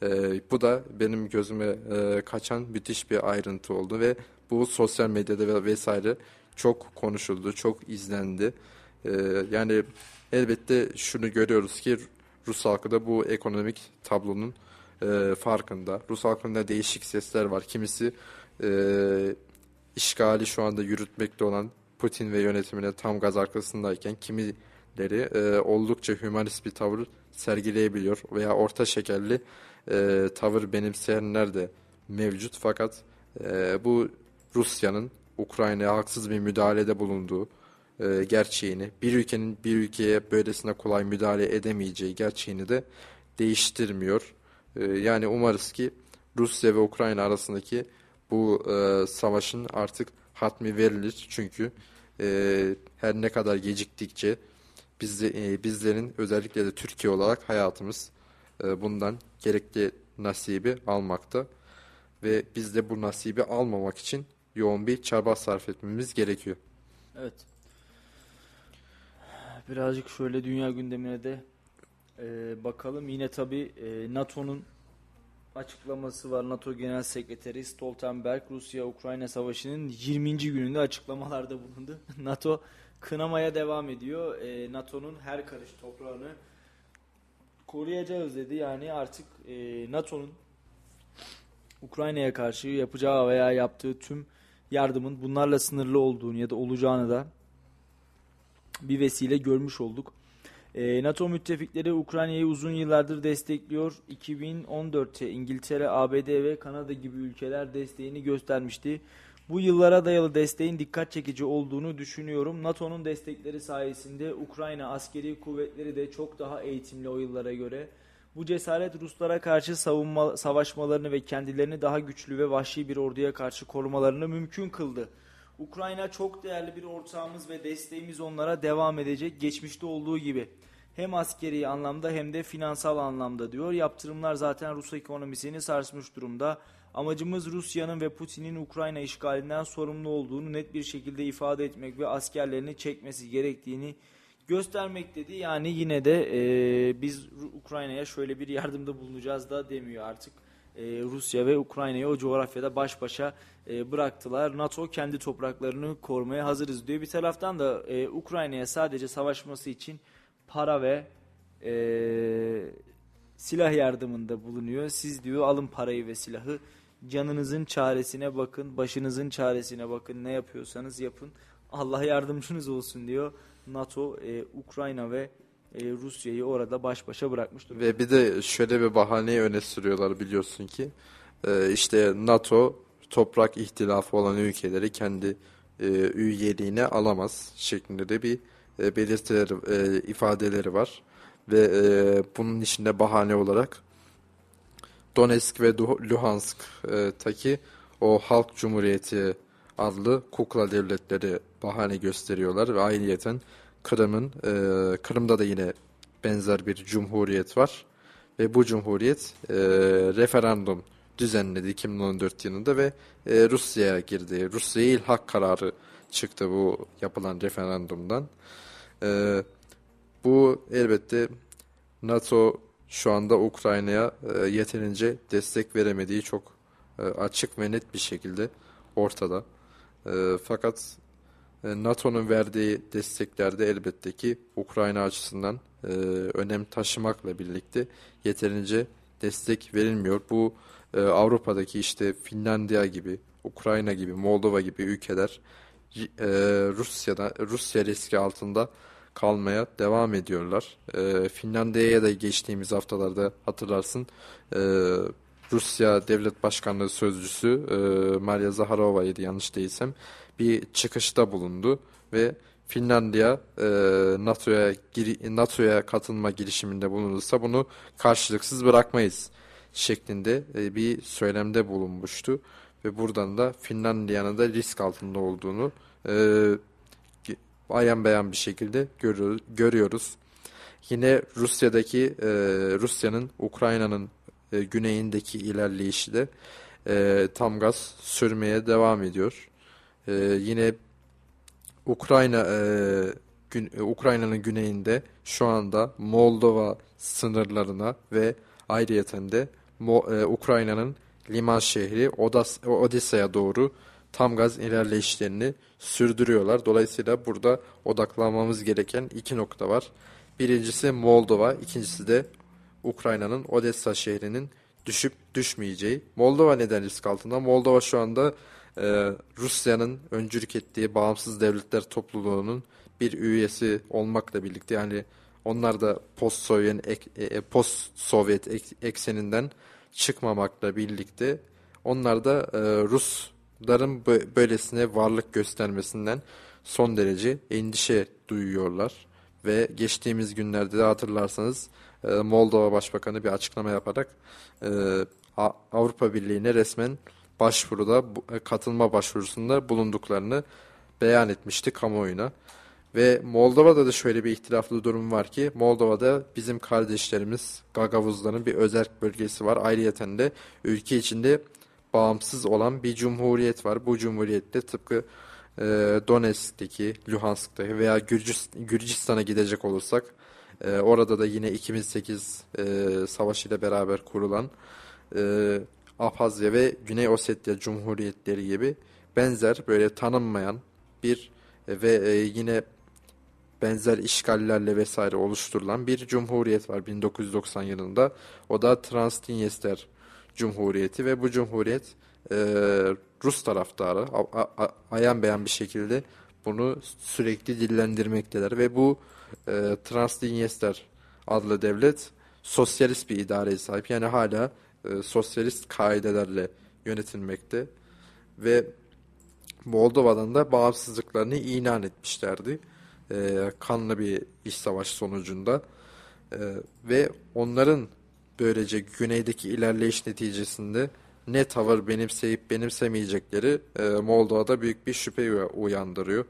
E, bu da benim gözüme e, kaçan müthiş bir ayrıntı oldu ve bu sosyal medyada ve vesaire çok konuşuldu, çok izlendi. E, yani elbette şunu görüyoruz ki Rus halkı da bu ekonomik tablonun e, farkında. Rus halkında değişik sesler var. Kimisi e, işgali şu anda yürütmekte olan Putin ve yönetimine tam gaz arkasındayken kimileri e, oldukça hümanist bir tavır sergileyebiliyor veya orta şekerli e, tavır benimseyenler de mevcut fakat e, bu Rusya'nın Ukrayna'ya haksız bir müdahalede bulunduğu e, gerçeğini, bir ülkenin bir ülkeye böylesine kolay müdahale edemeyeceği gerçeğini de değiştirmiyor. E, yani umarız ki Rusya ve Ukrayna arasındaki bu e, savaşın artık hatmi verilir. Çünkü e, her ne kadar geciktikçe biz e, bizlerin özellikle de Türkiye olarak hayatımız e, bundan gerekli nasibi almakta ve biz de bu nasibi almamak için yoğun bir çaba sarf etmemiz gerekiyor. Evet. Birazcık şöyle dünya gündemine de e, bakalım. Yine tabi e, NATO'nun açıklaması var. NATO Genel Sekreteri Stoltenberg Rusya-Ukrayna Savaşı'nın 20. gününde açıklamalarda bulundu. NATO kınamaya devam ediyor. E, NATO'nun her karış toprağını koruyacağız dedi. Yani artık e, NATO'nun Ukrayna'ya karşı yapacağı veya yaptığı tüm yardımın bunlarla sınırlı olduğunu ya da olacağını da bir vesile görmüş olduk. E, NATO müttefikleri Ukrayna'yı uzun yıllardır destekliyor. 2014'te İngiltere, ABD ve Kanada gibi ülkeler desteğini göstermişti. Bu yıllara dayalı desteğin dikkat çekici olduğunu düşünüyorum. NATO'nun destekleri sayesinde Ukrayna askeri kuvvetleri de çok daha eğitimli o yıllara göre. Bu cesaret Ruslara karşı savunma, savaşmalarını ve kendilerini daha güçlü ve vahşi bir orduya karşı korumalarını mümkün kıldı. Ukrayna çok değerli bir ortağımız ve desteğimiz onlara devam edecek geçmişte olduğu gibi. Hem askeri anlamda hem de finansal anlamda diyor. Yaptırımlar zaten Rus ekonomisini sarsmış durumda. Amacımız Rusya'nın ve Putin'in Ukrayna işgalinden sorumlu olduğunu net bir şekilde ifade etmek ve askerlerini çekmesi gerektiğini göstermek dedi. Yani yine de e, biz Ukrayna'ya şöyle bir yardımda bulunacağız da demiyor artık. E, Rusya ve Ukrayna'yı o coğrafyada baş başa e, bıraktılar. NATO kendi topraklarını korumaya hazırız diyor. Bir taraftan da e, Ukrayna'ya sadece savaşması için para ve e, silah yardımında bulunuyor. Siz diyor alın parayı ve silahı canınızın çaresine bakın, başınızın çaresine bakın, ne yapıyorsanız yapın. Allah yardımcınız olsun diyor. NATO, e, Ukrayna ve e, Rusya'yı orada baş başa bırakmış Ve bir de şöyle bir bahaneyi öne sürüyorlar biliyorsun ki. E, işte NATO toprak ihtilafı olan ülkeleri kendi e, üyeliğine alamaz şeklinde de bir e, belirtileri, e, ifadeleri var. Ve e, bunun içinde bahane olarak Donetsk ve Luhansk'taki o Halk Cumhuriyeti adlı kukla devletleri bahane gösteriyorlar. Ve ayrıyeten Kırım'ın e, Kırım'da da yine benzer bir cumhuriyet var ve bu cumhuriyet e, referandum düzenledi 2014 yılında ve e, Rusya'ya girdi. Rusya'ya ilhak kararı çıktı bu yapılan referandumdan. E, bu elbette NATO şu anda Ukrayna'ya e, yeterince destek veremediği çok e, açık ve net bir şekilde ortada. E, fakat NATO'nun verdiği desteklerde elbette ki Ukrayna açısından e, önem taşımakla birlikte yeterince destek verilmiyor. Bu e, Avrupa'daki işte Finlandiya gibi, Ukrayna gibi, Moldova gibi ülkeler e, Rusya'da Rusya riski altında kalmaya devam ediyorlar. E, Finlandiya'ya da geçtiğimiz haftalarda hatırlarsın e, Rusya Devlet Başkanlığı Sözcüsü e, Maria Zaharova'ydı yanlış değilsem bir çıkışta bulundu ve Finlandiya e, NATO'ya NATO'ya katılma girişiminde bulunursa bunu karşılıksız bırakmayız şeklinde e, bir söylemde bulunmuştu ve buradan da Finlandiya'nın da risk altında olduğunu e, ayan beyan bir şekilde görüyoruz. görüyoruz. Yine Rusya'daki e, Rusya'nın Ukrayna'nın e, güneyindeki ilerleyişi de e, tam gaz sürmeye devam ediyor. E, yine Ukrayna e, gün, e, Ukrayna'nın güneyinde şu anda Moldova sınırlarına ve ayrıyeten de Mo, e, Ukrayna'nın liman şehri Odas, Odessa'ya doğru tam gaz ilerleyişlerini sürdürüyorlar. Dolayısıyla burada odaklanmamız gereken iki nokta var. Birincisi Moldova, ikincisi de Ukrayna'nın Odessa şehrinin düşüp düşmeyeceği. Moldova neden risk altında? Moldova şu anda e, Rusya'nın öncülük ettiği bağımsız devletler topluluğunun bir üyesi olmakla birlikte yani onlar da post Sovyet ek, e, post Sovyet ek, ekseninden çıkmamakla birlikte onlar da e, Rusların böylesine varlık göstermesinden son derece endişe duyuyorlar. Ve geçtiğimiz günlerde de hatırlarsanız e, Moldova Başbakanı bir açıklama yaparak e, Avrupa Birliği'ne resmen başvuruda e, katılma başvurusunda bulunduklarını beyan etmişti kamuoyuna. Ve Moldova'da da şöyle bir ihtilaflı durum var ki Moldova'da bizim kardeşlerimiz Gagavuzların bir özel bölgesi var. Ayrıyeten de ülke içinde bağımsız olan bir cumhuriyet var. Bu cumhuriyette tıpkı e, Donetsk'teki, Luhansk'taki veya Gürcistan'a gidecek olursak e, orada da yine 2008 e, savaşıyla beraber kurulan e, Abhazya ve Güney Ossetya Cumhuriyetleri gibi benzer böyle tanınmayan bir e, ve e, yine benzer işgallerle vesaire oluşturulan bir cumhuriyet var 1990 yılında. O da Transdinyester Cumhuriyeti ve bu cumhuriyet e, Rus taraftarı ayan beyan bir şekilde bunu sürekli dillendirmekteler ve bu e, Transdinyester adlı devlet sosyalist bir idareye sahip. Yani hala e, sosyalist kaidelerle yönetilmekte ve Moldova'dan da bağımsızlıklarını ilan etmişlerdi. E, kanlı bir iş savaşı sonucunda e, ve onların böylece güneydeki ilerleyiş neticesinde ne tavır benimseyip benimsemeyecekleri e, Moldova'da büyük bir şüphe uyandırıyor.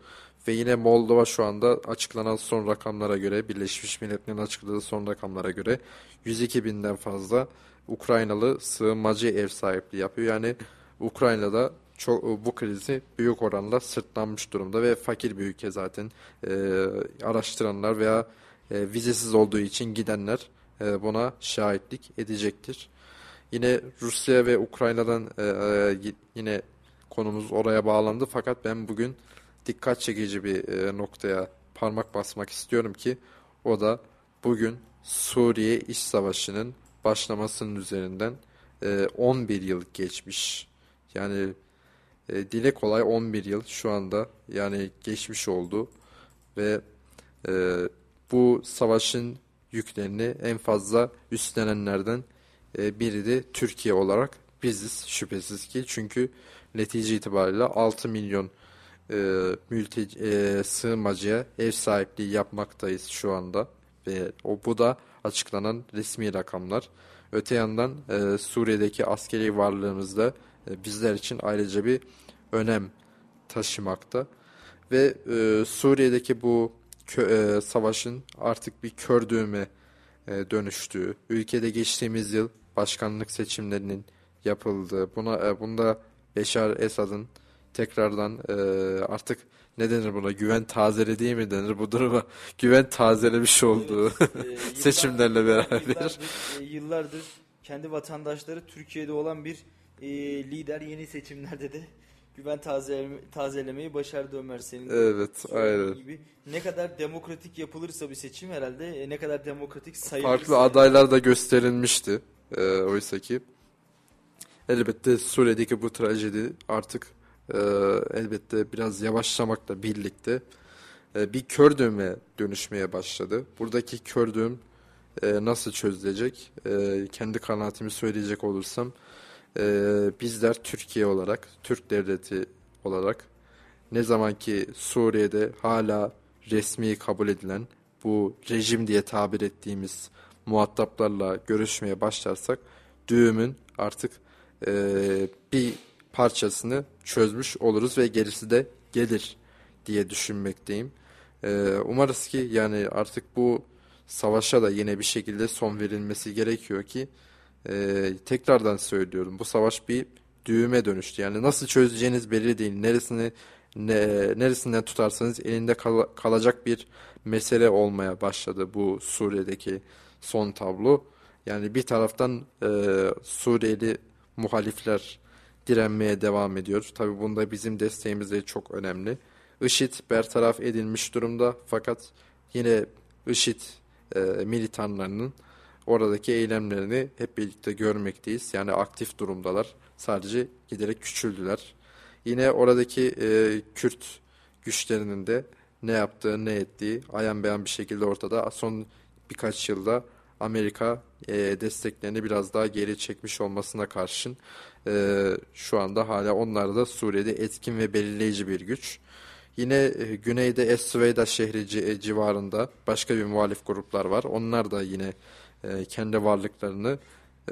Ve yine Moldova şu anda açıklanan son rakamlara göre, Birleşmiş Milletler'in açıkladığı son rakamlara göre 102 binden fazla Ukraynalı sığınmacı ev sahipliği yapıyor. Yani Ukrayna'da çok, bu krizi büyük oranda sırtlanmış durumda ve fakir bir ülke zaten. E, araştıranlar veya e, vizesiz olduğu için gidenler e, buna şahitlik edecektir. Yine Rusya ve Ukrayna'dan e, e, yine konumuz oraya bağlandı fakat ben bugün dikkat çekici bir e, noktaya parmak basmak istiyorum ki o da bugün Suriye İç Savaşı'nın başlamasının üzerinden e, 11 yıl geçmiş. Yani e, dile kolay 11 yıl şu anda yani geçmiş oldu. Ve e, bu savaşın yüklerini en fazla üstlenenlerden e, biri de Türkiye olarak biziz şüphesiz ki. Çünkü netice itibariyle 6 milyon e, mülteci, e, sığınmacıya ev sahipliği yapmaktayız şu anda. Ve o bu da açıklanan resmi rakamlar. Öte yandan e, Suriye'deki askeri varlığımızda e, bizler için ayrıca bir önem taşımakta. Ve e, Suriye'deki bu kö, e, savaşın artık bir kör düğme e, dönüştüğü, ülkede geçtiğimiz yıl başkanlık seçimlerinin yapıldığı, buna e, bunda Beşar Esad'ın tekrardan e, artık ne denir buna güven tazele mi denir bu duruma güven tazelemiş olduğu evet, e, seçimlerle beraber. Yıllardır, e, yıllardır kendi vatandaşları Türkiye'de olan bir e, lider yeni seçimlerde de güven tazeleme, tazelemeyi başardı Ömer senin. Evet aynen. Gibi. Ne kadar demokratik yapılırsa bir seçim herhalde e, ne kadar demokratik sayılırsa. Farklı adaylar da gösterilmişti e, oysa ki. Elbette Suriye'deki bu trajedi artık e, elbette biraz yavaşlamakla birlikte e, bir kör düğme dönüşmeye başladı. Buradaki kör düğüm e, nasıl çözülecek? E, kendi kanaatimi söyleyecek olursam e, bizler Türkiye olarak, Türk devleti olarak ne zaman ki Suriye'de hala resmi kabul edilen bu rejim diye tabir ettiğimiz muhataplarla görüşmeye başlarsak düğümün artık e, bir parçasını çözmüş oluruz ve gerisi de gelir diye düşünmekteyim. E, umarız ki yani artık bu savaşa da yine bir şekilde son verilmesi gerekiyor ki e, tekrardan söylüyorum bu savaş bir düğüme dönüştü. Yani nasıl çözeceğiniz belli değil. Neresini ne, neresinden tutarsanız elinde kal, kalacak bir mesele olmaya başladı bu Suriye'deki son tablo. Yani bir taraftan e, Suriyeli muhalifler direnmeye devam ediyor. Tabi bunda bizim desteğimiz de çok önemli. IŞİD bertaraf edilmiş durumda fakat yine IŞİD e, militanlarının oradaki eylemlerini hep birlikte görmekteyiz. Yani aktif durumdalar. Sadece giderek küçüldüler. Yine oradaki e, Kürt güçlerinin de ne yaptığı ne ettiği ayan beyan bir şekilde ortada. Son birkaç yılda Amerika e, desteklerini biraz daha geri çekmiş olmasına karşın e, şu anda hala onlar da Suriye'de etkin ve belirleyici bir güç. Yine e, güneyde Es-Süveyda şehri e, civarında başka bir muhalif gruplar var. Onlar da yine e, kendi varlıklarını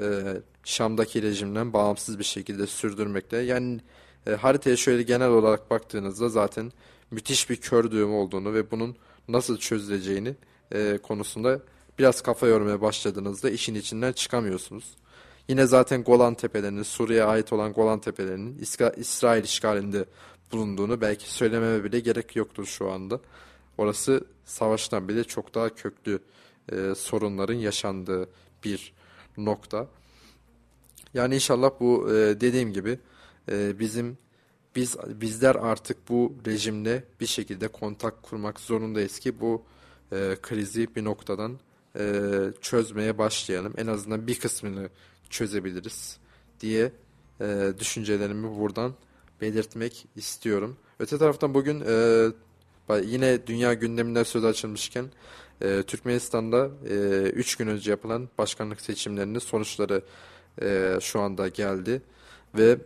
e, Şam'daki rejimden bağımsız bir şekilde sürdürmekte. Yani e, haritaya şöyle genel olarak baktığınızda zaten müthiş bir kör düğüm olduğunu ve bunun nasıl çözüleceğini e, konusunda biraz kafa yormaya başladığınızda işin içinden çıkamıyorsunuz. Yine zaten Golan Tepelerinin, Suriye'ye ait olan Golan Tepelerinin İsrail işgalinde bulunduğunu belki söylememe bile gerek yoktur şu anda. Orası savaştan bile çok daha köklü e, sorunların yaşandığı bir nokta. Yani inşallah bu e, dediğim gibi e, bizim biz bizler artık bu rejimle bir şekilde kontak kurmak zorundayız ki bu e, krizi bir noktadan e, çözmeye başlayalım. En azından bir kısmını çözebiliriz diye e, düşüncelerimi buradan belirtmek istiyorum. Öte taraftan bugün e, yine dünya gündeminden söz açılmışken e, Türkmenistan'da 3 e, gün önce yapılan başkanlık seçimlerinin sonuçları e, şu anda geldi ve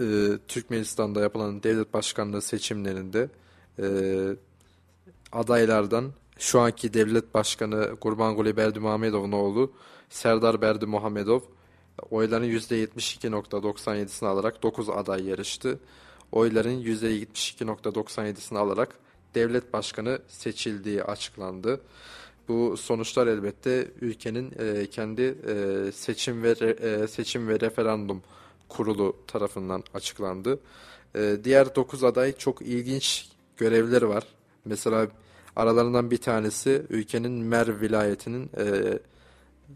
e, Türkmenistan'da yapılan devlet başkanlığı seçimlerinde e, adaylardan şu anki devlet başkanı Gurbanguly Berdimuhamedov'un oğlu Serdar Berdimuhamedov oyların %72.97'sini alarak 9 aday yarıştı. Oyların %72.97'sini alarak devlet başkanı seçildiği açıklandı. Bu sonuçlar elbette ülkenin e, kendi e, seçim ve e, seçim ve referandum kurulu tarafından açıklandı. Diğer 9 aday çok ilginç görevleri var. Mesela aralarından bir tanesi ülkenin Merv vilayetinin e,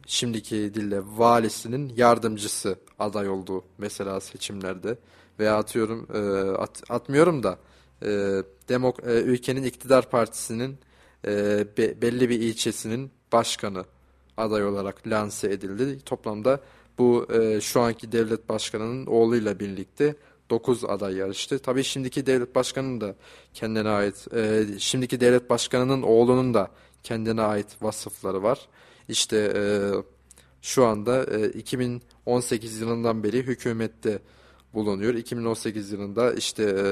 şimdiki dille valisinin yardımcısı aday oldu mesela seçimlerde veya atıyorum e, at, atmıyorum da e, demok e, ülkenin iktidar partisinin e, be, belli bir ilçesinin başkanı aday olarak lanse edildi. Toplamda bu e, şu anki devlet başkanının oğluyla birlikte 9 aday yarıştı. Tabii şimdiki devlet başkanının da kendine ait, e, şimdiki devlet başkanının oğlunun da kendine ait vasıfları var. İşte e, şu anda e, 2018 yılından beri hükümette bulunuyor. 2018 yılında işte e,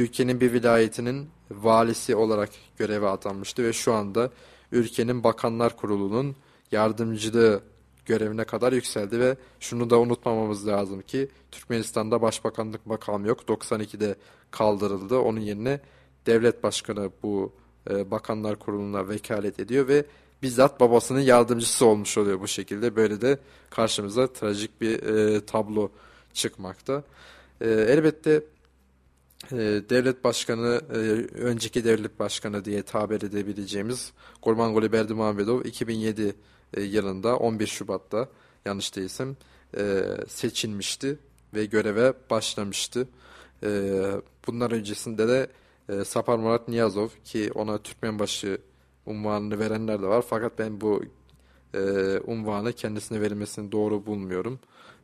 ülkenin bir vilayetinin valisi olarak göreve atanmıştı ve şu anda ülkenin Bakanlar Kurulu'nun yardımcılığı görevine kadar yükseldi ve şunu da unutmamamız lazım ki Türkmenistan'da başbakanlık makam yok. 92'de kaldırıldı. Onun yerine devlet başkanı bu e, bakanlar kuruluna vekalet ediyor ve bizzat babasının yardımcısı olmuş oluyor bu şekilde. Böyle de karşımıza trajik bir e, tablo çıkmakta. E, elbette e, devlet başkanı, e, önceki devlet başkanı diye tabir edebileceğimiz Gurbanguly Berdimuhamedov 2007 e, yılında 11 Şubat'ta yanlış değilsem e, seçilmişti ve göreve başlamıştı. E, bunlar öncesinde de e, Sapar Murat Niyazov ki ona Türkmenbaşı unvanını verenler de var. Fakat ben bu e, unvanı kendisine verilmesini doğru bulmuyorum.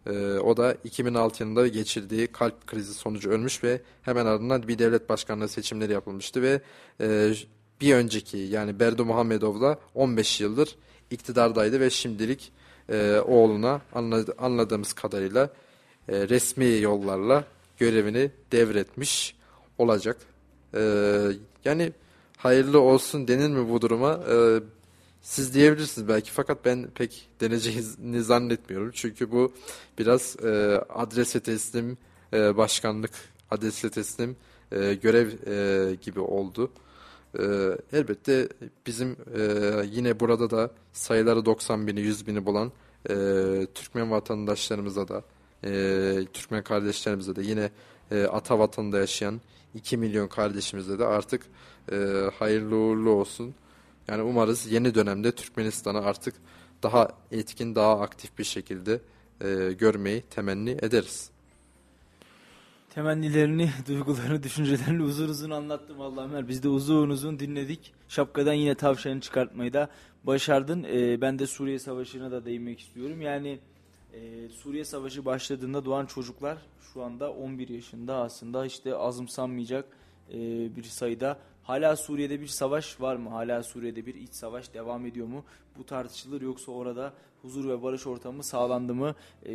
E, o da 2006 yılında geçirdiği kalp krizi sonucu ölmüş ve hemen ardından bir devlet başkanlığı seçimleri yapılmıştı ve e, bir önceki yani Berdo Muhammedov'la 15 yıldır iktidardaydı ve şimdilik e, oğluna anladı, anladığımız kadarıyla e, resmi yollarla görevini devretmiş olacak. E, yani hayırlı olsun denir mi bu duruma? E, siz diyebilirsiniz belki fakat ben pek deneceğini zannetmiyorum. Çünkü bu biraz e, adrese teslim e, başkanlık adrese teslim e, görev e, gibi oldu. E, elbette bizim e, yine burada da sayıları 90 bini 100 bini bulan e, Türkmen vatandaşlarımıza da e, Türkmen kardeşlerimize de yine e, ata vatanında yaşayan 2 milyon kardeşimize de artık e, hayırlı uğurlu olsun. Yani umarız yeni dönemde Türkmenistan'ı artık daha etkin, daha aktif bir şekilde e, görmeyi temenni ederiz. Temennilerini, duygularını, düşüncelerini uzun uzun anlattım vallahi Ömer. Biz de uzun uzun dinledik. Şapkadan yine tavşanı çıkartmayı da başardın. Ee, ben de Suriye Savaşı'na da değinmek istiyorum. Yani e, Suriye Savaşı başladığında doğan çocuklar şu anda 11 yaşında aslında işte azımsanmayacak e, bir sayıda. Hala Suriye'de bir savaş var mı? Hala Suriye'de bir iç savaş devam ediyor mu? Bu tartışılır yoksa orada huzur ve barış ortamı sağlandı mı? E,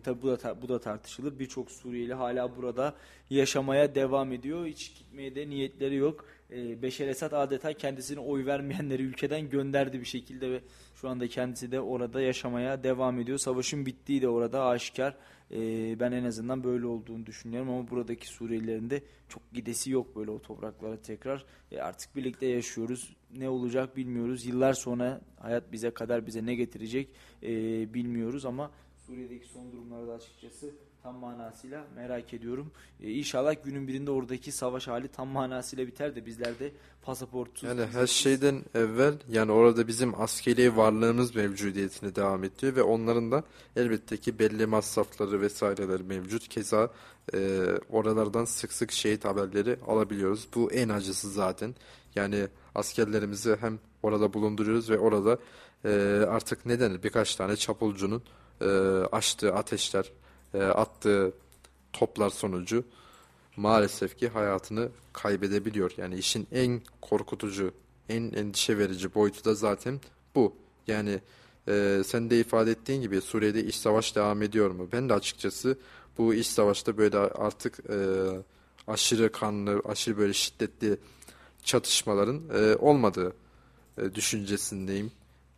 tabi bu da bu da tartışılır. Birçok Suriyeli hala burada yaşamaya devam ediyor. Hiç gitmeye de niyetleri yok. E, Beşer Esad adeta kendisine oy vermeyenleri ülkeden gönderdi bir şekilde ve şu anda kendisi de orada yaşamaya devam ediyor. Savaşın bittiği de orada aşikar. E, ben en azından böyle olduğunu düşünüyorum ama buradaki Suriyelilerin de çok gidesi yok böyle o topraklara tekrar. E, artık birlikte yaşıyoruz. Ne olacak bilmiyoruz. Yıllar sonra hayat bize kadar bize ne getirecek e, bilmiyoruz ama Suriye'deki son durumlarda açıkçası tam manasıyla merak ediyorum. E, inşallah günün birinde oradaki savaş hali tam manasıyla biter de bizler de pasaportsuz... Yani her şeyden evvel yani orada bizim askeri varlığımız mevcudiyetine devam ediyor ve onların da elbette ki belli masrafları vesaireler mevcut. Keza e, oralardan sık sık şehit haberleri alabiliyoruz. Bu en acısı zaten. Yani askerlerimizi hem orada bulunduruyoruz ve orada e, artık ne denir birkaç tane çapulcunun e, açtığı ateşler, e, attığı toplar sonucu maalesef ki hayatını kaybedebiliyor. Yani işin en korkutucu, en endişe verici boyutu da zaten bu. Yani e, sen de ifade ettiğin gibi Suriye'de iş savaş devam ediyor mu? Ben de açıkçası bu iş savaşta böyle artık e, aşırı kanlı, aşırı böyle şiddetli çatışmaların e, olmadığı e, düşüncesindeyim.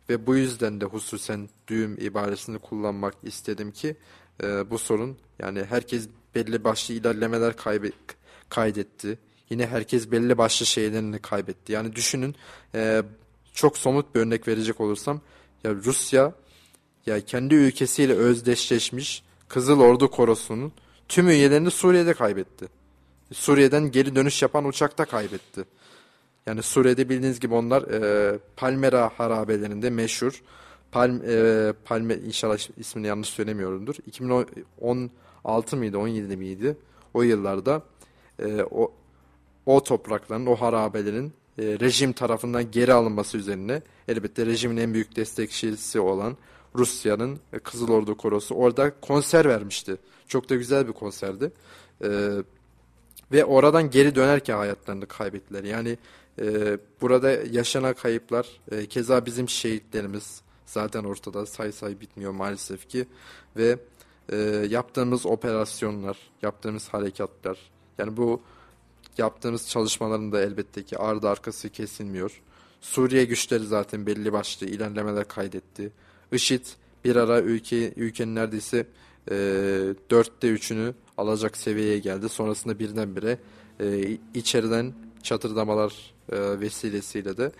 Ve bu yüzden de hususen düğüm ibaresini kullanmak istedim ki e, bu sorun yani herkes belli başlı ilerlemeler kaybe, kaydetti. Yine herkes belli başlı şeylerini kaybetti. Yani düşünün e, çok somut bir örnek verecek olursam ya Rusya ya kendi ülkesiyle özdeşleşmiş Kızıl Ordu Korosu'nun tüm üyelerini Suriye'de kaybetti. Suriye'den geri dönüş yapan uçakta kaybetti. Yani Suriye'de bildiğiniz gibi onlar e, Palmera harabelerinde meşhur. Palm, e, Palme inşallah ismini yanlış söylemiyorumdur. 2016 mıydı 17 miydi? O yıllarda e, o o toprakların, o harabelerin e, rejim tarafından geri alınması üzerine elbette rejimin en büyük destekçisi olan Rusya'nın e, Kızıl Ordu Korosu orada konser vermişti. Çok da güzel bir konserdi. E, ve oradan geri dönerken hayatlarını kaybettiler. Yani e, burada yaşanan kayıplar, e, keza bizim şehitlerimiz zaten ortada say say bitmiyor maalesef ki. Ve e, yaptığımız operasyonlar, yaptığımız harekatlar, yani bu yaptığımız çalışmaların da elbette ki ardı arkası kesilmiyor. Suriye güçleri zaten belli başlı ilerlemeler kaydetti. IŞİD bir ara ülke ülkenin neredeyse e, dörtte üçünü alacak seviyeye geldi. Sonrasında birdenbire e, içeriden çatırdamalar e, vesilesiyle de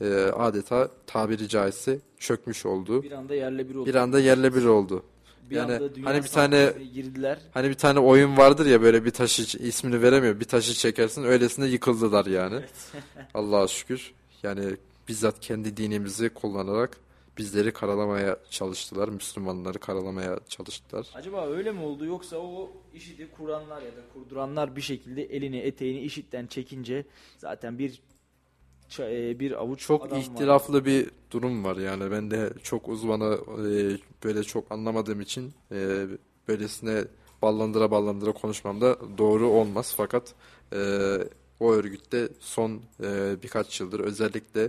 e, adeta tabiri caizse çökmüş oldu. Bir anda yerle bir oldu. Bir anda yerle bir oldu. Bir yani hani bir tane girdiler. hani bir tane oyun vardır ya böyle bir taşı ismini veremiyor. Bir taşı çekersin öylesine yıkıldılar yani. Evet. Allah'a şükür. Yani bizzat kendi dinimizi kullanarak bizleri karalamaya çalıştılar. Müslümanları karalamaya çalıştılar. Acaba öyle mi oldu yoksa o işidi kuranlar ya da kurduranlar bir şekilde elini eteğini işitten çekince zaten bir bir avuç çok adam ihtilaflı var. bir durum var yani. Ben de çok uzmanı e, böyle çok anlamadığım için e, böylesine ballandıra ballandıra konuşmam da doğru olmaz. Fakat o örgütte son birkaç yıldır özellikle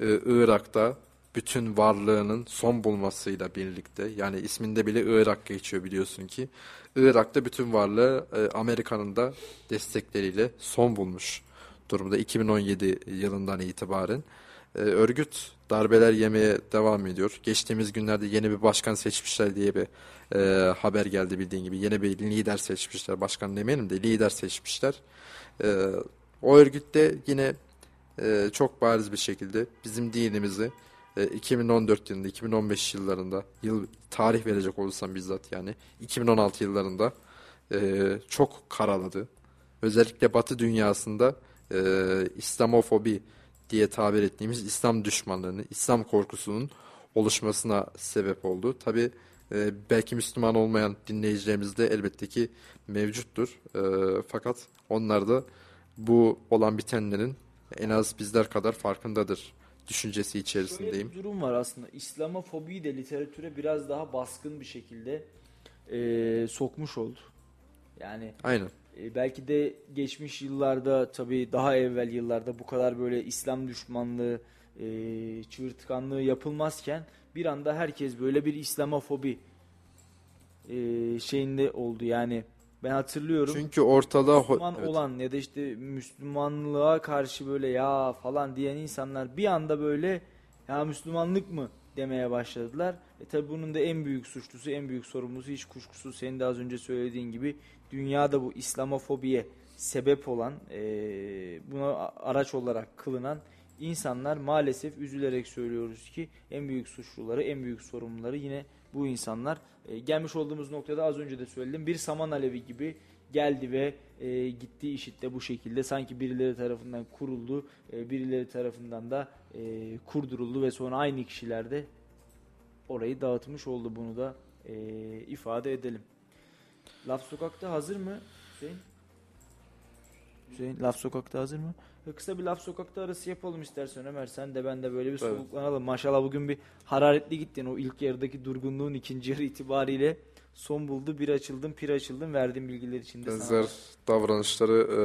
Irak'ta bütün varlığının son bulmasıyla birlikte yani isminde bile Irak geçiyor biliyorsun ki Irak'ta bütün varlığı Amerika'nın da destekleriyle son bulmuş durumda 2017 yılından itibaren. E, örgüt darbeler yemeye devam ediyor. Geçtiğimiz günlerde yeni bir başkan seçmişler diye bir e, haber geldi bildiğin gibi. Yeni bir lider seçmişler. Başkan demeyelim de lider seçmişler. E, o örgütte yine e, çok bariz bir şekilde bizim dinimizi e, 2014 yılında, 2015 yıllarında yıl tarih verecek olursam bizzat yani 2016 yıllarında e, çok karaladı. Özellikle Batı dünyasında e, İslamofobi diye tabir ettiğimiz İslam düşmanlığını, İslam korkusunun oluşmasına sebep oldu. Tabi e, belki Müslüman olmayan dinleyicilerimiz de elbette ki mevcuttur. E, fakat onlar da bu olan bitenlerin en az bizler kadar farkındadır düşüncesi içerisindeyim. Şöyle bir durum var aslında. İslamofobiyi de literatüre biraz daha baskın bir şekilde e, sokmuş oldu. Yani Aynen. E, belki de geçmiş yıllarda tabii daha evvel yıllarda bu kadar böyle İslam düşmanlığı, e, yapılmazken bir anda herkes böyle bir İslamofobi e, şeyinde oldu. Yani ben hatırlıyorum. Çünkü ortada ho- Müslüman evet. olan ya da işte Müslümanlığa karşı böyle ya falan diyen insanlar bir anda böyle ya Müslümanlık mı demeye başladılar. E tabi bunun da en büyük suçlusu, en büyük sorumlusu hiç kuşkusuz senin de az önce söylediğin gibi dünyada bu İslamofobiye sebep olan, e, buna araç olarak kılınan insanlar maalesef üzülerek söylüyoruz ki en büyük suçluları, en büyük sorumluları yine bu insanlar. E, gelmiş olduğumuz noktada az önce de söyledim bir saman alevi gibi geldi ve e, gitti işit de bu şekilde sanki birileri tarafından kuruldu, e, birileri tarafından da e, kurduruldu ve sonra aynı kişiler de orayı dağıtmış oldu bunu da e, ifade edelim. Laf Sokak'ta hazır mı Hüseyin? Hüseyin Laf Sokak'ta hazır mı? Kısa bir Laf Sokak'ta arası yapalım istersen Ömer. Sen de ben de böyle bir Tabii. soluklanalım. Maşallah bugün bir hararetli gittin. O ilk yarıdaki durgunluğun ikinci yarı itibariyle son buldu. Bir açıldım, pir açıldım. Verdiğim bilgiler için de sana. Benzer davranışları e,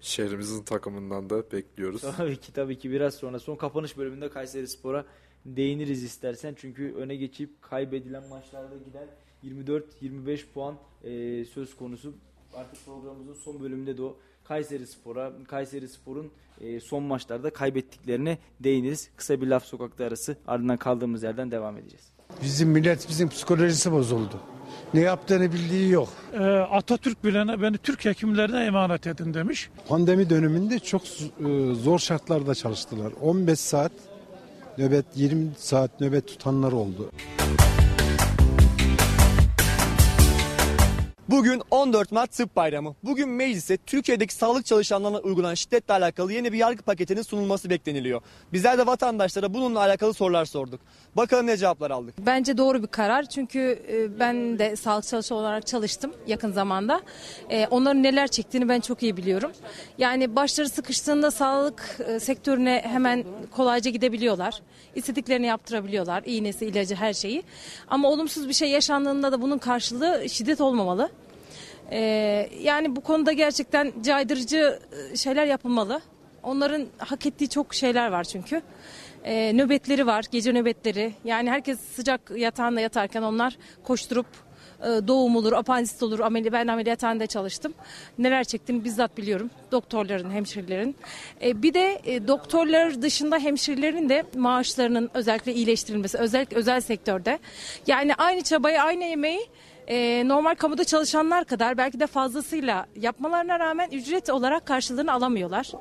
şehrimizin takımından da bekliyoruz. Tabii ki tabii ki biraz sonra son kapanış bölümünde Kayseri Spor'a değiniriz istersen. Çünkü öne geçip kaybedilen maçlarda giden 24-25 puan e, söz konusu. Artık programımızın son bölümünde de o Kayseri Spor'a, Kayseri Spor'un e, son maçlarda kaybettiklerine değiniriz. Kısa bir laf sokakta arası ardından kaldığımız yerden devam edeceğiz. Bizim millet bizim psikolojisi bozuldu. Ne yaptığını bildiği yok. Ee, Atatürk bile beni Türk hekimlerine emanet edin demiş. Pandemi döneminde çok e, zor şartlarda çalıştılar. 15 saat nöbet, 20 saat nöbet tutanlar oldu. Bugün 14 Mart Tıp Bayramı. Bugün meclise Türkiye'deki sağlık çalışanlarına uygulanan şiddetle alakalı yeni bir yargı paketinin sunulması bekleniliyor. Bizler de vatandaşlara bununla alakalı sorular sorduk. Bakalım ne cevaplar aldık. Bence doğru bir karar çünkü e, ben de sağlık çalışanı olarak çalıştım yakın zamanda. E, Onların neler çektiğini ben çok iyi biliyorum. Yani başları sıkıştığında sağlık e, sektörüne hemen kolayca gidebiliyorlar. İstediklerini yaptırabiliyorlar. İğnesi, ilacı, her şeyi. Ama olumsuz bir şey yaşandığında da bunun karşılığı şiddet olmamalı. E, Yani bu konuda gerçekten caydırıcı e, şeyler yapılmalı. Onların hak ettiği çok şeyler var çünkü. Ee, nöbetleri var, gece nöbetleri. Yani herkes sıcak yatağında yatarken onlar koşturup e, doğum olur, apandisit olur. Ameli, ben ameliyathanede çalıştım. Neler çektiğini bizzat biliyorum. Doktorların, hemşirelerin. E, bir de e, doktorlar dışında hemşirelerin de maaşlarının özellikle iyileştirilmesi, özellikle özel sektörde. Yani aynı çabayı, aynı emeği e, normal kamuda çalışanlar kadar belki de fazlasıyla yapmalarına rağmen ücret olarak karşılığını alamıyorlar.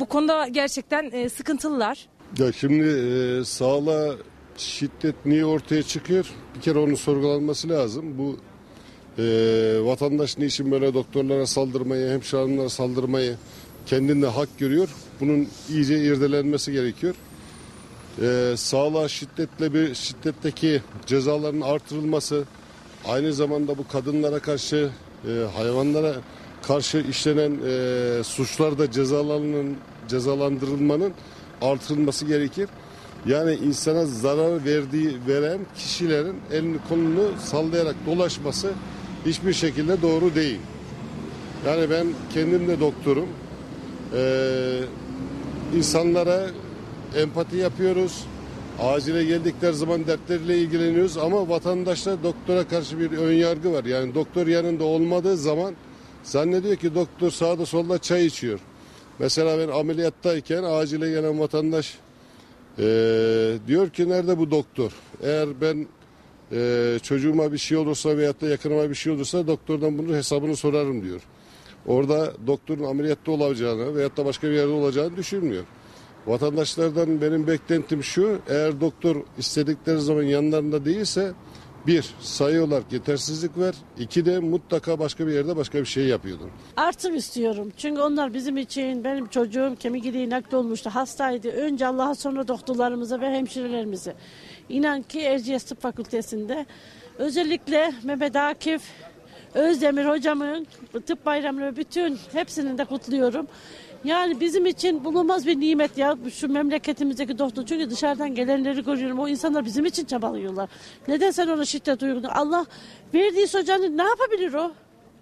Bu konuda gerçekten e, sıkıntılılar. Ya şimdi e, sağlığa şiddet niye ortaya çıkıyor? Bir kere onun sorgulanması lazım. Bu e, vatandaş niçin böyle doktorlara saldırmayı, hemşire hanımlara saldırmayı kendinde hak görüyor? Bunun iyice irdelenmesi gerekiyor. E, sağlığa şiddetle bir şiddetteki cezaların artırılması, aynı zamanda bu kadınlara karşı, e, hayvanlara karşı işlenen e, suçlarda cezalarının cezalandırılmanın artırılması gerekir. Yani insana zarar verdiği veren kişilerin elini kolunu sallayarak dolaşması hiçbir şekilde doğru değil. Yani ben kendim de doktorum. Ee, insanlara empati yapıyoruz. Acile geldikleri zaman dertleriyle ilgileniyoruz ama vatandaşta doktora karşı bir ön yargı var. Yani doktor yanında olmadığı zaman zannediyor ki doktor sağda solda çay içiyor. Mesela ben ameliyattayken acile gelen vatandaş ee, diyor ki nerede bu doktor? Eğer ben e, çocuğuma bir şey olursa veyahut da yakınıma bir şey olursa doktordan bunun hesabını sorarım diyor. Orada doktorun ameliyatta olacağını veyahut da başka bir yerde olacağını düşünmüyor. Vatandaşlardan benim beklentim şu, eğer doktor istedikleri zaman yanlarında değilse bir, sayı olarak yetersizlik var. İki de mutlaka başka bir yerde başka bir şey yapıyordur. Artım istiyorum. Çünkü onlar bizim için, benim çocuğum kemik iliği nakli olmuştu. Hastaydı. Önce Allah'a sonra doktorlarımıza ve hemşirelerimize. İnan ki Erciyes Tıp Fakültesi'nde özellikle Mehmet Akif, Özdemir hocamın tıp bayramını bütün hepsini de kutluyorum. Yani bizim için bulunmaz bir nimet ya şu memleketimizdeki doktor. Çünkü dışarıdan gelenleri görüyorum. O insanlar bizim için çabalıyorlar. Neden sen ona şiddet uyguluyorsun? Allah verdiği hocanın ne yapabilir o?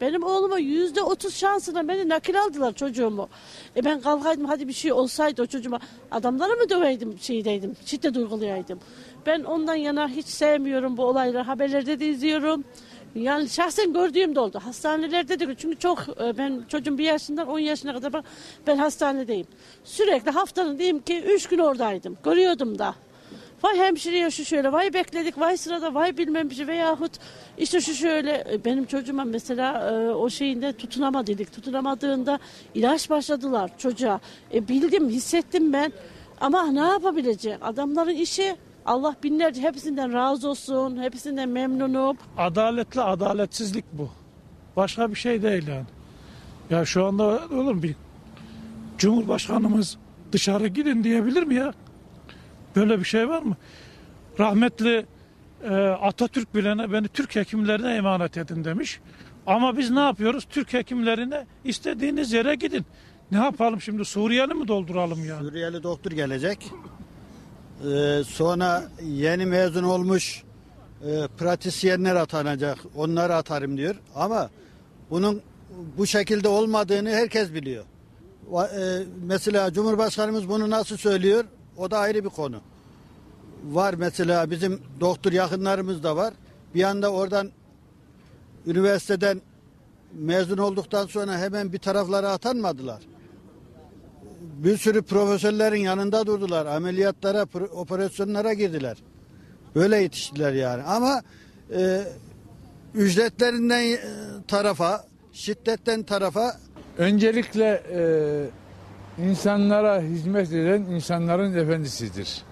Benim oğluma yüzde otuz şansına beni nakil aldılar çocuğumu. E ben kalkaydım hadi bir şey olsaydı o çocuğuma adamlara mı döveydim şeydeydim şiddet uygulayaydım. Ben ondan yana hiç sevmiyorum bu olayları haberlerde de izliyorum. Yani şahsen gördüğüm de oldu. Hastanelerde de çünkü çok e, ben çocuğum bir yaşından 10 yaşına kadar ben, ben hastanedeyim. Sürekli haftanın diyeyim ki 3 gün oradaydım. Görüyordum da. Vay hemşireye şu şöyle, vay bekledik, vay sırada, vay bilmem bir şey veyahut işte şu şöyle. E, Benim çocuğuma mesela e, o şeyinde tutunamadık. Tutunamadığında ilaç başladılar çocuğa. E, bildim, hissettim ben. Ama ne yapabilecek? Adamların işi Allah binlerce hepsinden razı olsun, hepsinden memnunum. Adaletli adaletsizlik bu. Başka bir şey değil yani. Ya şu anda olur mu bir Cumhurbaşkanımız dışarı gidin diyebilir mi ya? Böyle bir şey var mı? Rahmetli e, Atatürk bile beni Türk hekimlerine emanet edin demiş. Ama biz ne yapıyoruz? Türk hekimlerine istediğiniz yere gidin. Ne yapalım şimdi Suriyeli mi dolduralım ya? Suriyeli doktor gelecek. Ee, sonra yeni mezun olmuş e, pratisyenler atanacak. Onları atarım diyor. Ama bunun bu şekilde olmadığını herkes biliyor. E, mesela Cumhurbaşkanımız bunu nasıl söylüyor? O da ayrı bir konu. Var mesela bizim doktor yakınlarımız da var. Bir anda oradan üniversiteden mezun olduktan sonra hemen bir taraflara atanmadılar. Bir sürü profesörlerin yanında durdular. Ameliyatlara, operasyonlara girdiler. Böyle yetiştiler yani. Ama e, ücretlerinden e, tarafa, şiddetten tarafa Öncelikle e, insanlara hizmet eden insanların efendisidir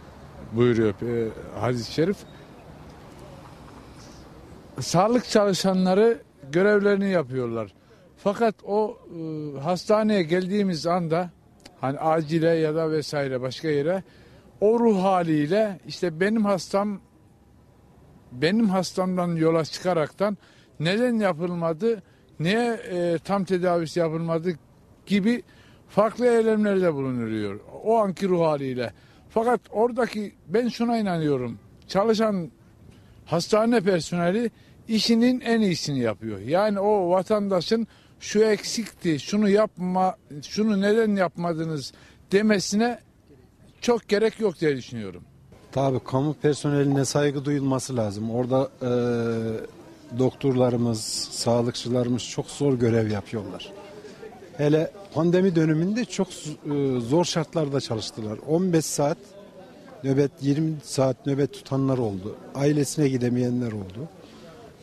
buyuruyor e, hadis-i şerif. Sağlık çalışanları görevlerini yapıyorlar. Fakat o e, hastaneye geldiğimiz anda hani acile ya da vesaire başka yere o ruh haliyle işte benim hastam benim hastamdan yola çıkaraktan neden yapılmadı, niye e, tam tedavisi yapılmadı gibi farklı eylemlerde bulunuyor. O anki ruh haliyle. Fakat oradaki ben şuna inanıyorum. Çalışan hastane personeli işinin en iyisini yapıyor. Yani o vatandaşın şu eksikti, şunu yapma, şunu neden yapmadınız demesine çok gerek yok diye düşünüyorum. Tabii kamu personeline saygı duyulması lazım. Orada e, doktorlarımız, sağlıkçılarımız çok zor görev yapıyorlar. Hele pandemi döneminde çok e, zor şartlarda çalıştılar. 15 saat nöbet, 20 saat nöbet tutanlar oldu. Ailesine gidemeyenler oldu.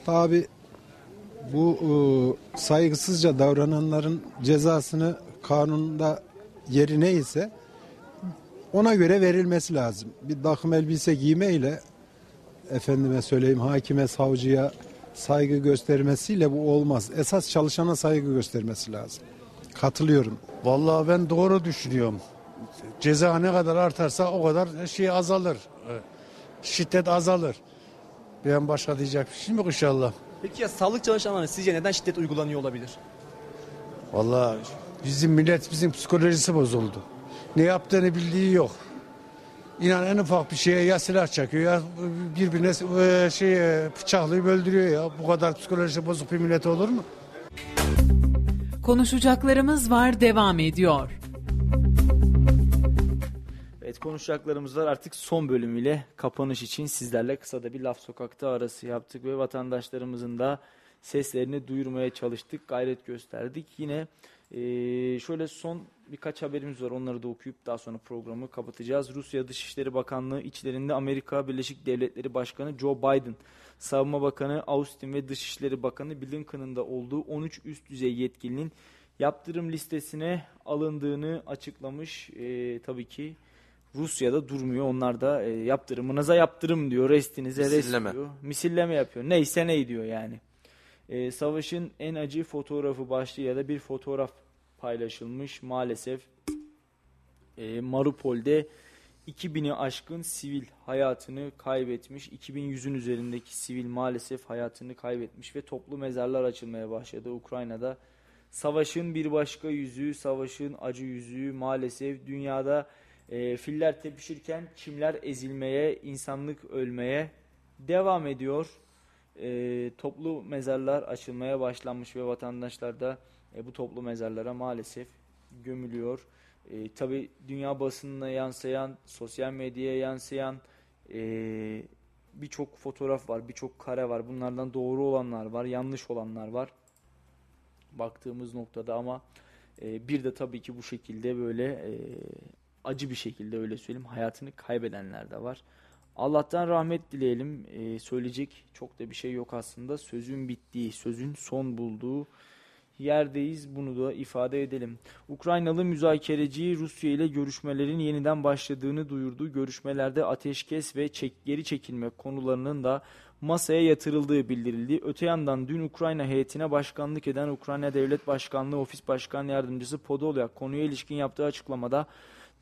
Tabii bu e, saygısızca davrananların cezasını kanunda yeri neyse ona göre verilmesi lazım. Bir takım elbise giymeyle efendime söyleyeyim hakime, savcıya saygı göstermesiyle bu olmaz. Esas çalışana saygı göstermesi lazım. Katılıyorum. Vallahi ben doğru düşünüyorum. Ceza ne kadar artarsa o kadar şey azalır. Şiddet azalır. Ben başka diyecek bir şey yok inşallah. Peki ya sağlık çalışanlarına sizce neden şiddet uygulanıyor olabilir? Vallahi bizim millet bizim psikolojisi bozuldu. Ne yaptığını bildiği yok. İnan en ufak bir şeye ya silah çekiyor ya birbirine e, şey e, bıçaklayıp öldürüyor ya. Bu kadar psikolojisi bozuk bir millet olur mu? Konuşacaklarımız var devam ediyor. Evet konuşacaklarımız var artık son bölümüyle kapanış için sizlerle kısa da bir laf sokakta arası yaptık ve vatandaşlarımızın da seslerini duyurmaya çalıştık, gayret gösterdik. Yine eee, şöyle son birkaç haberimiz var onları da okuyup daha sonra programı kapatacağız. Rusya Dışişleri Bakanlığı içlerinde Amerika Birleşik Devletleri Başkanı Joe Biden, Savunma Bakanı Austin ve Dışişleri Bakanı Blinken'ın da olduğu 13 üst düzey yetkilinin yaptırım listesine alındığını açıklamış. Eee, tabii ki Rusya'da durmuyor. Onlar da e, yaptırımınıza yaptırım diyor. Restinize rest Misilleme. diyor. Misilleme yapıyor. Neyse ney diyor yani. E, savaşın en acı fotoğrafı başlığıyla da bir fotoğraf paylaşılmış. Maalesef e, Mariupol'de 2000'i aşkın sivil hayatını kaybetmiş. 2100'ün üzerindeki sivil maalesef hayatını kaybetmiş ve toplu mezarlar açılmaya başladı Ukrayna'da. Savaşın bir başka yüzü, savaşın acı yüzü maalesef dünyada e, filler tepişirken çimler ezilmeye, insanlık ölmeye devam ediyor. e, toplu mezarlar açılmaya başlanmış ve vatandaşlar da e, bu toplu mezarlara maalesef gömülüyor. E, Tabi dünya basınına yansıyan, sosyal medyaya yansıyan e, birçok fotoğraf var, birçok kare var. Bunlardan doğru olanlar var, yanlış olanlar var. Baktığımız noktada ama e, bir de tabii ki bu şekilde böyle e, acı bir şekilde öyle söyleyeyim hayatını kaybedenler de var. Allah'tan rahmet dileyelim. E, söyleyecek çok da bir şey yok aslında. Sözün bittiği, sözün son bulduğu yerdeyiz. Bunu da ifade edelim. Ukraynalı müzakereci Rusya ile görüşmelerin yeniden başladığını duyurdu. Görüşmelerde ateşkes ve çek, geri çekilme konularının da masaya yatırıldığı bildirildi. Öte yandan dün Ukrayna heyetine başkanlık eden Ukrayna Devlet Başkanlığı Ofis Başkan Yardımcısı Podolyak konuya ilişkin yaptığı açıklamada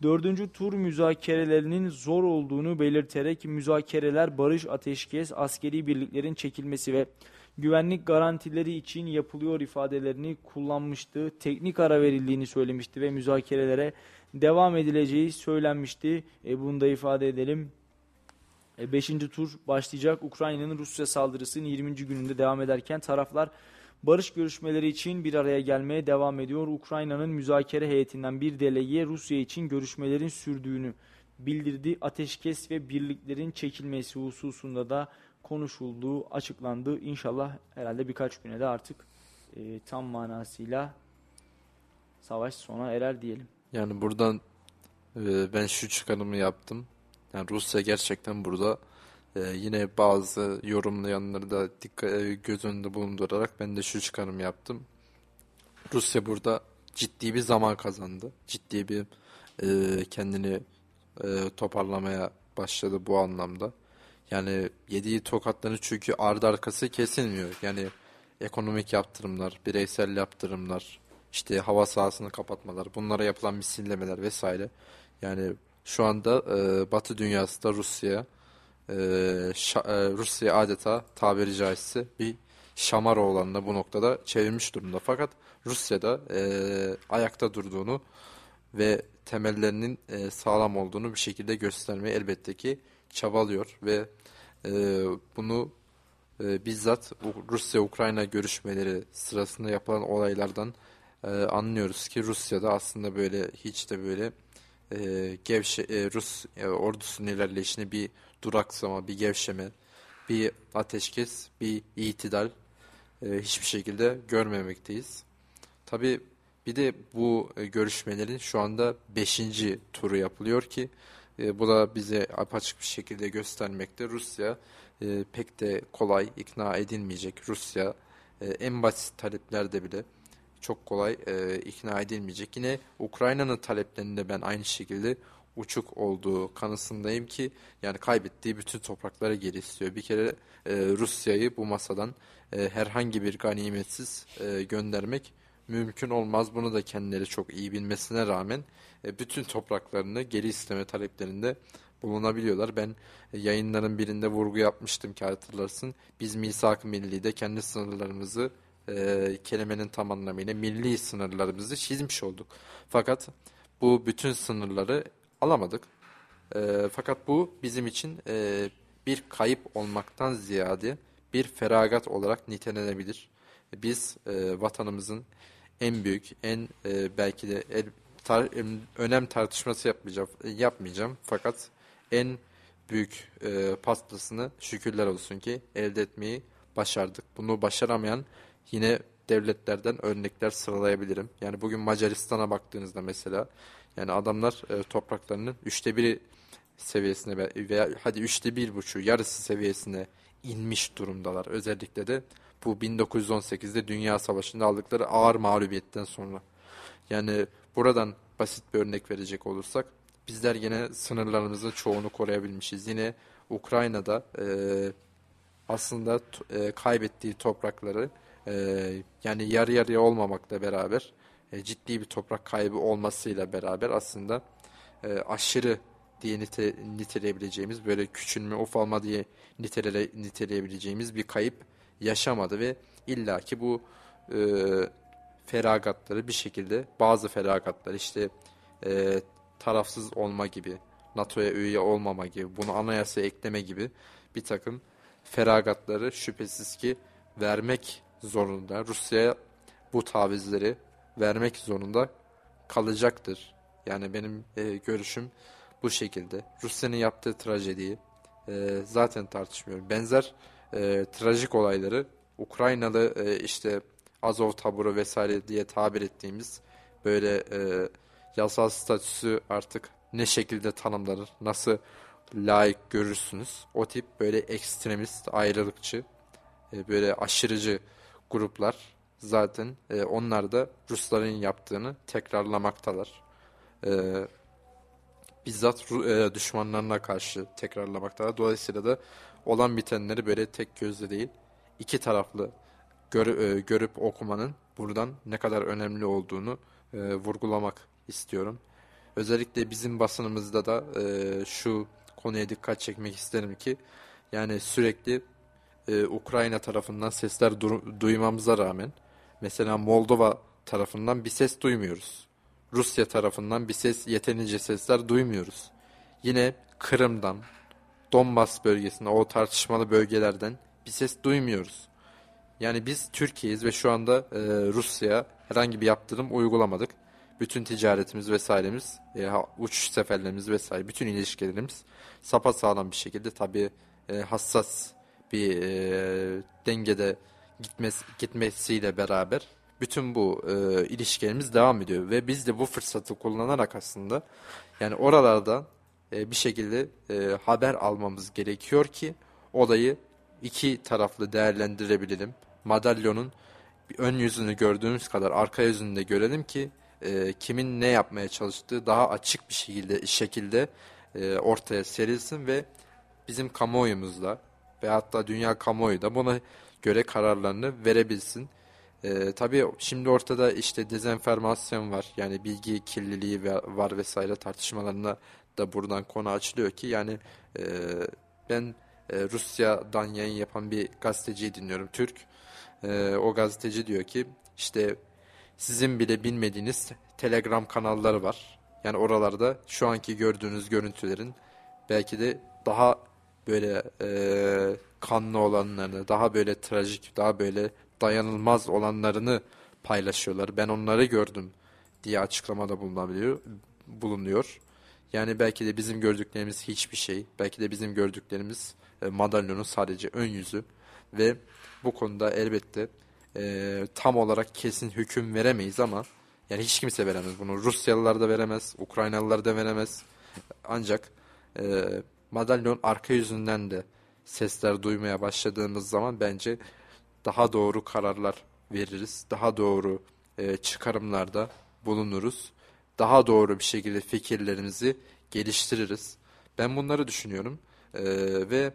dördüncü tur müzakerelerinin zor olduğunu belirterek müzakereler barış, ateşkes, askeri birliklerin çekilmesi ve güvenlik garantileri için yapılıyor ifadelerini kullanmıştı. Teknik ara verildiğini söylemişti ve müzakerelere devam edileceği söylenmişti. E, bunu da ifade edelim. 5. E, tur başlayacak. Ukrayna'nın Rusya saldırısının 20. gününde devam ederken taraflar barış görüşmeleri için bir araya gelmeye devam ediyor. Ukrayna'nın müzakere heyetinden bir delege Rusya için görüşmelerin sürdüğünü bildirdi. Ateşkes ve birliklerin çekilmesi hususunda da konuşulduğu açıklandı. İnşallah herhalde birkaç güne de artık e, tam manasıyla savaş sona erer diyelim. Yani buradan e, ben şu çıkarımı yaptım. Yani Rusya gerçekten burada e, yine bazı yorumlayanları da dikkat e, göz önünde bulundurarak ben de şu çıkarım yaptım. Rusya burada ciddi bir zaman kazandı. Ciddi bir e, kendini e, toparlamaya başladı bu anlamda. Yani yediği tokatların çünkü ardı arkası kesilmiyor. Yani ekonomik yaptırımlar, bireysel yaptırımlar, işte hava sahasını kapatmalar, bunlara yapılan misillemeler vesaire. Yani şu anda e, Batı dünyası da Rusya, e, e, Rusya adeta tabiri caizse bir şamar oğlanına bu noktada çevirmiş durumda. Fakat Rusya'da e, ayakta durduğunu ve temellerinin e, sağlam olduğunu bir şekilde göstermeye elbette ki çabalıyor ve e, bunu e, bizzat Rusya-Ukrayna görüşmeleri sırasında yapılan olaylardan e, anlıyoruz ki Rusya'da aslında böyle hiç de böyle e, gevşe e, Rus e, ordusunun ilerleyişini bir duraksama, bir gevşeme, bir ateşkes, bir itidal e, hiçbir şekilde görmemekteyiz. Tabi bir de bu e, görüşmelerin şu anda 5. turu yapılıyor ki e, bu da bize apaçık bir şekilde göstermekte. Rusya e, pek de kolay ikna edilmeyecek. Rusya e, en basit taleplerde bile çok kolay e, ikna edilmeyecek. Yine Ukrayna'nın taleplerinde ben aynı şekilde uçuk olduğu kanısındayım ki yani kaybettiği bütün toprakları geri istiyor. Bir kere e, Rusya'yı bu masadan e, herhangi bir ganimetsiz e, göndermek mümkün olmaz. Bunu da kendileri çok iyi bilmesine rağmen e, bütün topraklarını geri isteme taleplerinde bulunabiliyorlar. Ben e, yayınların birinde vurgu yapmıştım ki hatırlarsın. Biz misak-ı millide kendi sınırlarımızı e, kelimenin tam anlamıyla milli sınırlarımızı çizmiş olduk. Fakat bu bütün sınırları alamadık. E, fakat bu bizim için e, bir kayıp olmaktan ziyade bir feragat olarak nitelenebilir. Biz e, vatanımızın en büyük, en e, belki de el, tar önem tartışması yapmayacağım, yapmayacağım. Fakat en büyük e, pastasını şükürler olsun ki elde etmeyi başardık. Bunu başaramayan yine devletlerden örnekler sıralayabilirim. Yani bugün Macaristan'a baktığınızda mesela yani adamlar e, topraklarının üçte biri seviyesine veya hadi üçte bir buçuğu yarısı seviyesine inmiş durumdalar. Özellikle de bu 1918'de Dünya Savaşı'nda aldıkları ağır mağlubiyetten sonra. Yani buradan basit bir örnek verecek olursak bizler yine sınırlarımızın çoğunu koruyabilmişiz. Yine Ukrayna'da e, aslında e, kaybettiği toprakları yani yarı yarıya olmamakla beraber e, ciddi bir toprak kaybı olmasıyla beraber aslında e, aşırı diye nite, niteleyebileceğimiz böyle küçülme ufalma diye nitele, niteleyebileceğimiz bir kayıp yaşamadı ve illaki bu e, feragatları bir şekilde bazı feragatlar işte e, tarafsız olma gibi NATO'ya üye olmama gibi bunu anayasaya ekleme gibi bir takım feragatları şüphesiz ki vermek zorunda. Rusya'ya bu tavizleri vermek zorunda kalacaktır. Yani benim e, görüşüm bu şekilde. Rusya'nın yaptığı trajediyi e, zaten tartışmıyorum. Benzer e, trajik olayları Ukraynalı e, işte Azov taburu vesaire diye tabir ettiğimiz böyle e, yasal statüsü artık ne şekilde tanımlanır, nasıl layık görürsünüz. O tip böyle ekstremist, ayrılıkçı, e, böyle aşırıcı gruplar zaten e, onlar da Rusların yaptığını tekrarlamaktalar. E, bizzat e, düşmanlarına karşı tekrarlamaktalar. Dolayısıyla da olan bitenleri böyle tek gözle değil, iki taraflı gör, e, görüp okumanın buradan ne kadar önemli olduğunu e, vurgulamak istiyorum. Özellikle bizim basınımızda da e, şu konuya dikkat çekmek isterim ki yani sürekli e, Ukrayna tarafından sesler du- duymamıza rağmen mesela Moldova tarafından bir ses duymuyoruz. Rusya tarafından bir ses yeterince sesler duymuyoruz. Yine Kırım'dan, Donbas bölgesinde o tartışmalı bölgelerden bir ses duymuyoruz. Yani biz Türkiye'yiz ve şu anda e, Rusya'ya herhangi bir yaptırım uygulamadık. Bütün ticaretimiz vesairemiz, e, uçuş seferlerimiz vesaire, bütün ilişkilerimiz sapasağlam bir şekilde tabii e, hassas bir e, dengede gitmesi, gitmesiyle beraber bütün bu e, ilişkilerimiz devam ediyor ve biz de bu fırsatı kullanarak aslında yani oralarda e, bir şekilde e, haber almamız gerekiyor ki olayı iki taraflı değerlendirebilelim. Madalyonun ön yüzünü gördüğümüz kadar arka yüzünü de görelim ki e, kimin ne yapmaya çalıştığı daha açık bir şekilde şekilde e, ortaya serilsin ve bizim kamuoyumuzda ve hatta dünya kamuoyu da buna göre kararlarını verebilsin. E, tabii şimdi ortada işte dezenformasyon var yani bilgi kirliliği var vesaire tartışmalarına da buradan konu açılıyor ki yani e, ben e, Rusya'dan yayın yapan bir gazeteciyi dinliyorum Türk. E, o gazeteci diyor ki işte sizin bile bilmediğiniz Telegram kanalları var. Yani oralarda şu anki gördüğünüz görüntülerin belki de daha böyle e, kanlı olanlarını, daha böyle trajik, daha böyle dayanılmaz olanlarını paylaşıyorlar. Ben onları gördüm diye açıklamada bulunabiliyor, bulunuyor. Yani belki de bizim gördüklerimiz hiçbir şey. Belki de bizim gördüklerimiz e, madalyonun sadece ön yüzü. Ve bu konuda elbette e, tam olarak kesin hüküm veremeyiz ama yani hiç kimse veremez bunu. Rusyalılar da veremez, Ukraynalılar da veremez. Ancak e, madalyon arka yüzünden de sesler duymaya başladığımız zaman bence daha doğru kararlar veririz. Daha doğru e, çıkarımlarda bulunuruz. Daha doğru bir şekilde fikirlerimizi geliştiririz. Ben bunları düşünüyorum. E, ve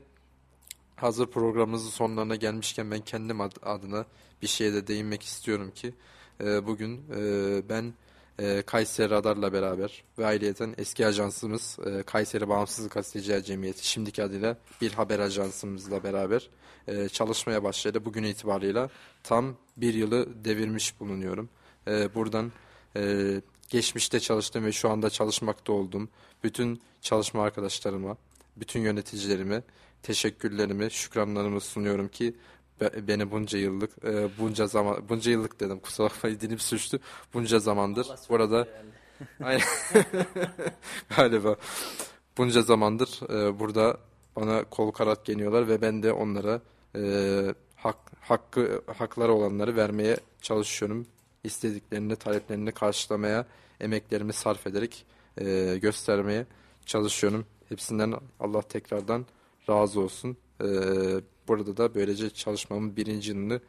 hazır programımızın sonlarına gelmişken ben kendim adına bir şeye de değinmek istiyorum ki e, bugün e, ben e, Kayseri Radar'la beraber ve ayrıyeten eski ajansımız e, Kayseri Bağımsız Gazeteciler Cemiyeti şimdiki adıyla bir haber ajansımızla beraber e, çalışmaya başladı. Bugün itibarıyla tam bir yılı devirmiş bulunuyorum. E, buradan e, geçmişte çalıştığım ve şu anda çalışmakta olduğum bütün çalışma arkadaşlarıma, bütün yöneticilerime teşekkürlerimi, şükranlarımı sunuyorum ki beni bunca yıllık e, bunca zaman bunca yıllık dedim kusura bakmayın dilim suçtu bunca zamandır burada aynen. Galiba. Bunca zamandır e, burada bana kol karat geliyorlar ve ben de onlara e, hak, hakkı hakları olanları vermeye çalışıyorum. İstediklerini taleplerini karşılamaya emeklerimi sarf ederek e, göstermeye çalışıyorum. Hepsinden Allah tekrardan razı olsun. E, burada da böylece çalışmamın birinci yılını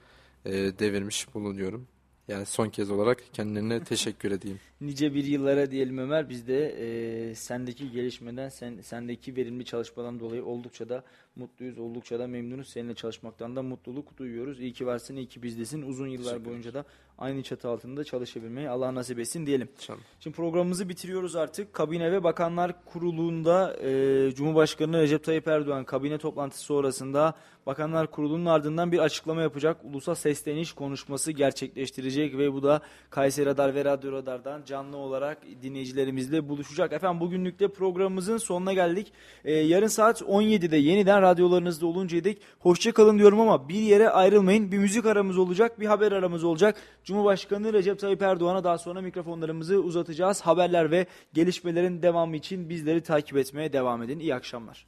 e, devirmiş bulunuyorum. Yani son kez olarak kendilerine teşekkür edeyim. Nice bir yıllara diyelim Ömer. Biz de e, sendeki gelişmeden, sen, sendeki verimli çalışmadan dolayı oldukça da mutluyuz, oldukça da memnunuz. Seninle çalışmaktan da mutluluk duyuyoruz. İyi ki varsın, iyi ki bizdesin. Uzun yıllar boyunca da aynı çatı altında çalışabilmeyi Allah nasip etsin diyelim. İnşallah. Şimdi programımızı bitiriyoruz artık. Kabine ve Bakanlar Kurulu'nda e, Cumhurbaşkanı Recep Tayyip Erdoğan kabine toplantısı sonrasında Bakanlar Kurulu'nun ardından bir açıklama yapacak. Ulusal sesleniş konuşması gerçekleştirecek ve bu da Kayseri Radar ve Radyo Radar'dan canlı olarak dinleyicilerimizle buluşacak. Efendim bugünlük de programımızın sonuna geldik. Ee, yarın saat 17'de yeniden radyolarınızda oluncaya dek hoşçakalın diyorum ama bir yere ayrılmayın. Bir müzik aramız olacak, bir haber aramız olacak. Cumhurbaşkanı Recep Tayyip Erdoğan'a daha sonra mikrofonlarımızı uzatacağız. Haberler ve gelişmelerin devamı için bizleri takip etmeye devam edin. İyi akşamlar.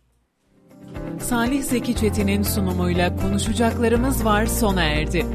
Salih Zeki Çetin'in sunumuyla konuşacaklarımız var sona erdi.